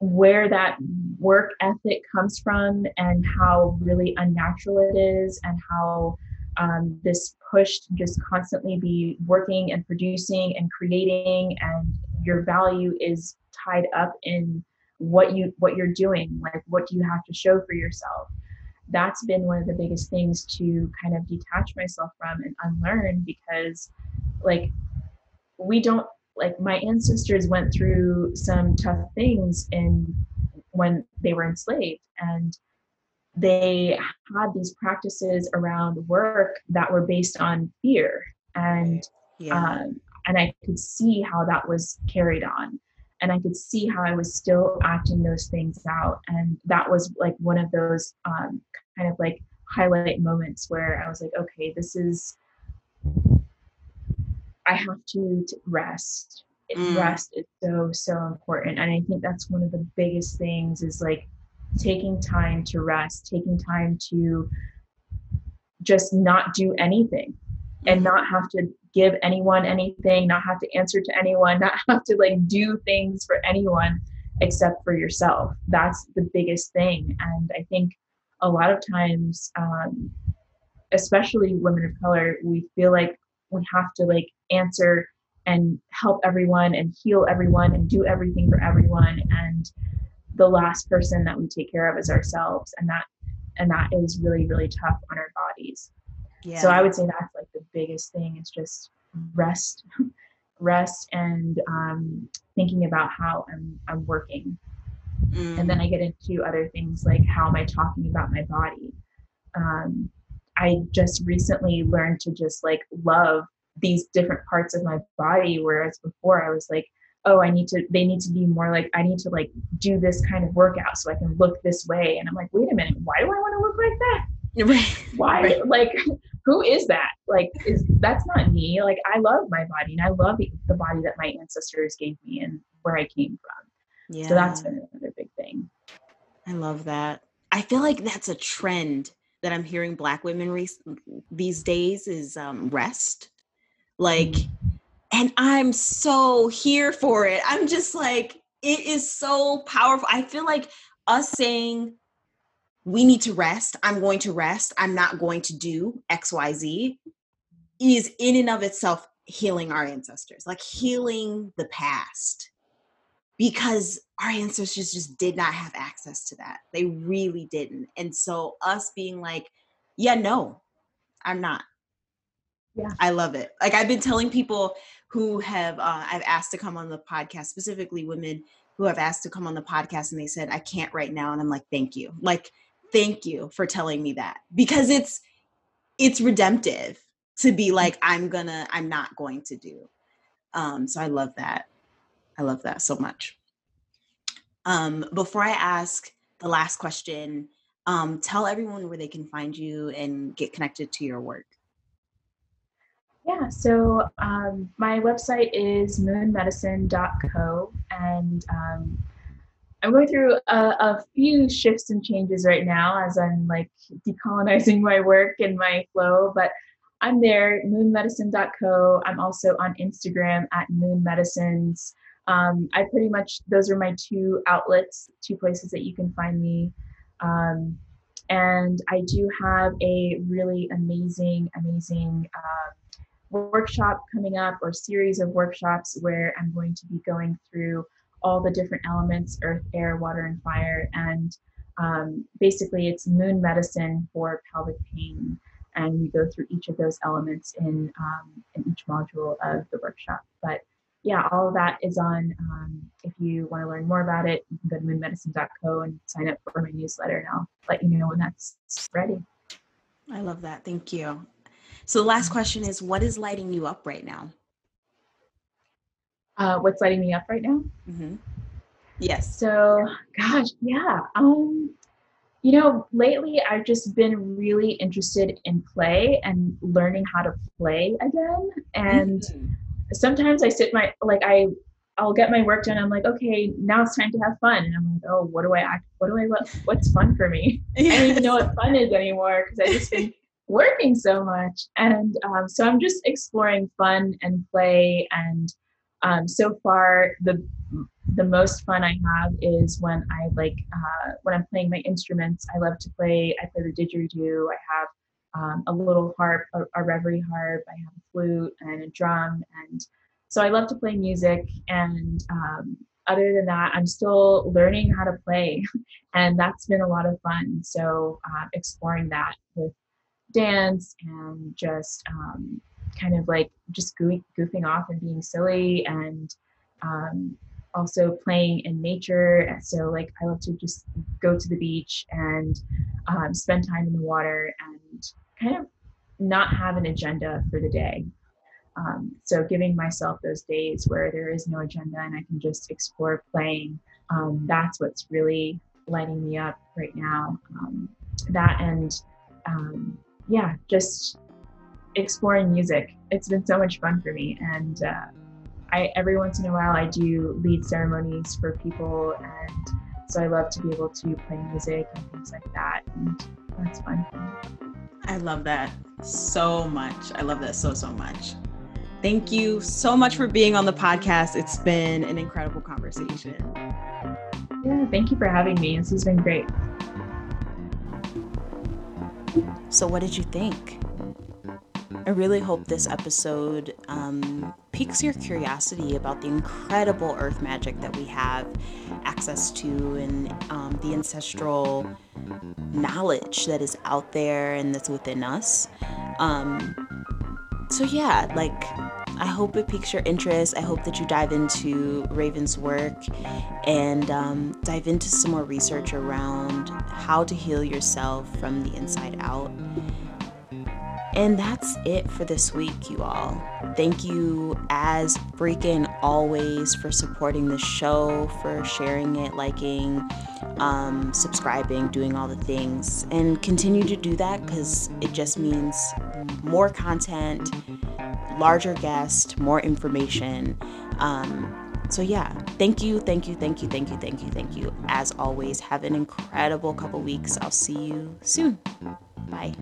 where that work ethic comes from and how really unnatural it is and how um, this push to just constantly be working and producing and creating and your value is tied up in what you what you're doing like what do you have to show for yourself? That's been one of the biggest things to kind of detach myself from and unlearn because like we don't like my ancestors went through some tough things in when they were enslaved and they had these practices around work that were based on fear and yeah. um, and i could see how that was carried on and i could see how i was still acting those things out and that was like one of those um, kind of like highlight moments where i was like okay this is I have to, to rest. Mm. Rest is so so important, and I think that's one of the biggest things is like taking time to rest, taking time to just not do anything and not have to give anyone anything, not have to answer to anyone, not have to like do things for anyone except for yourself. That's the biggest thing. And I think a lot of times, um, especially women of color, we feel like we have to like answer and help everyone and heal everyone and do everything for everyone. And the last person that we take care of is ourselves. And that and that is really really tough on our bodies. Yeah. so i would say that's like the biggest thing is just rest rest and um, thinking about how i'm i'm working. Mm. and then i get into other things like how am i talking about my body? Um, i just recently learned to just like love these different parts of my body whereas before i was like oh i need to they need to be more like i need to like do this kind of workout so i can look this way. And i'm like wait a minute why do i want to look like that? Right. why right. like who is that? Like is that's not me. Like i love my body and i love the, the body that my ancestors gave me and where i came from. Yeah. so that's been another big thing. I love that. I feel like that's a trend that i'm hearing black women re- these days is um, rest like, and I'm so here for it. I'm just like, it is so powerful. I feel like us saying, we need to rest, I'm going to rest, I'm not going to do XYZ, is in and of itself healing our ancestors, like healing the past. because our ancestors just did not have access to that. They really didn't. And so us being like, yeah, no, I'm not. Yeah. I love it. Like I've been telling people who have uh, I've asked to come on the podcast, specifically women who have asked to come on the podcast and they said I can't right now and I'm like thank you. Like thank you for telling me that because it's it's redemptive to be like I'm to I'm not going to do. Um so I love that. I love that so much. Um, before I ask the last question, um, tell everyone where they can find you and get connected to your work. Yeah, so um, my website is moonmedicine.co, and um, I'm going through a, a, few shifts and changes right now as I'm like decolonizing my work and my flow. But I'm there, moonmedicine.co. I'm also on Instagram at moonmedicines. Um, I pretty much, those are my two outlets, two places that you can find me. Um, and I do have a really amazing, amazing uh, workshop coming up or series of workshops where I'm going to be going through all the different elements earth, air, water, and fire. And um, basically, it's moon medicine for pelvic pain. And we go through each of those elements in, um, in each module of the workshop. But yeah, all of that is on. Um, if you want to learn more about it, you can go to moonmedicine.co and sign up for my newsletter, and I'll let you know when that's ready. I love that. Thank you. So, the last question is what is lighting you up right now? Uh, what's lighting me up right now? Mm-hmm. Yes. So, gosh, yeah. Um, you know, lately I've just been really interested in play and learning how to play again. And mm-hmm sometimes I sit my like I I'll get my work done. I'm like, okay, now it's time to have fun. And I'm like, oh, what do I act? What do I what, what's fun for me? Yes. I don't even know what fun is anymore because I just been working so much. And um, so I'm just exploring fun and play. And um, so far, the the most fun I have is when I like uh, when I'm playing my instruments. I love to play. I play the didgeridoo. I have um, a little harp, a, a, reverie harp. I have a flute and a drum, and so I love to play music. And um, other than that, I'm still learning how to play, and that's been a lot of fun. So uh, exploring that with dance and just um, kind of like just goofing off and being silly and um, also playing in nature. So like I love to just go to the beach and um, spend time in the water and kind of not have an agenda for the day. Um, so giving myself those days where there is no agenda and I can just explore playing, um, that's what's really lighting me up right now. Um, that and um, yeah, just exploring music. It's been so much fun for me, and uh, I every once in a while I do lead ceremonies for people, and so I love to be able to play music and things like that, and that's fun. I love that so much. I love that so, so much. Thank you so much for being on the podcast. It's been an incredible conversation. Yeah, thank you for having me. This has been great. So, what did you think? I really hope this episode um, piques your curiosity about the incredible earth magic that we have access to and um, the ancestral knowledge that is out there and that's within us. Um, so, yeah, like, I hope it piques your interest. I hope that you dive into Raven's work and um, dive into some more research around how to heal yourself from the inside out. And that's it for this week, you all. Thank you, as freaking always, for supporting the show, for sharing it, liking, um, subscribing, doing all the things. And continue to do that because it just means more content, larger guest, more information. Um, so, yeah, thank you, thank you, thank you, thank you, thank you, thank you. As always, have an incredible couple weeks. I'll see you soon. Bye.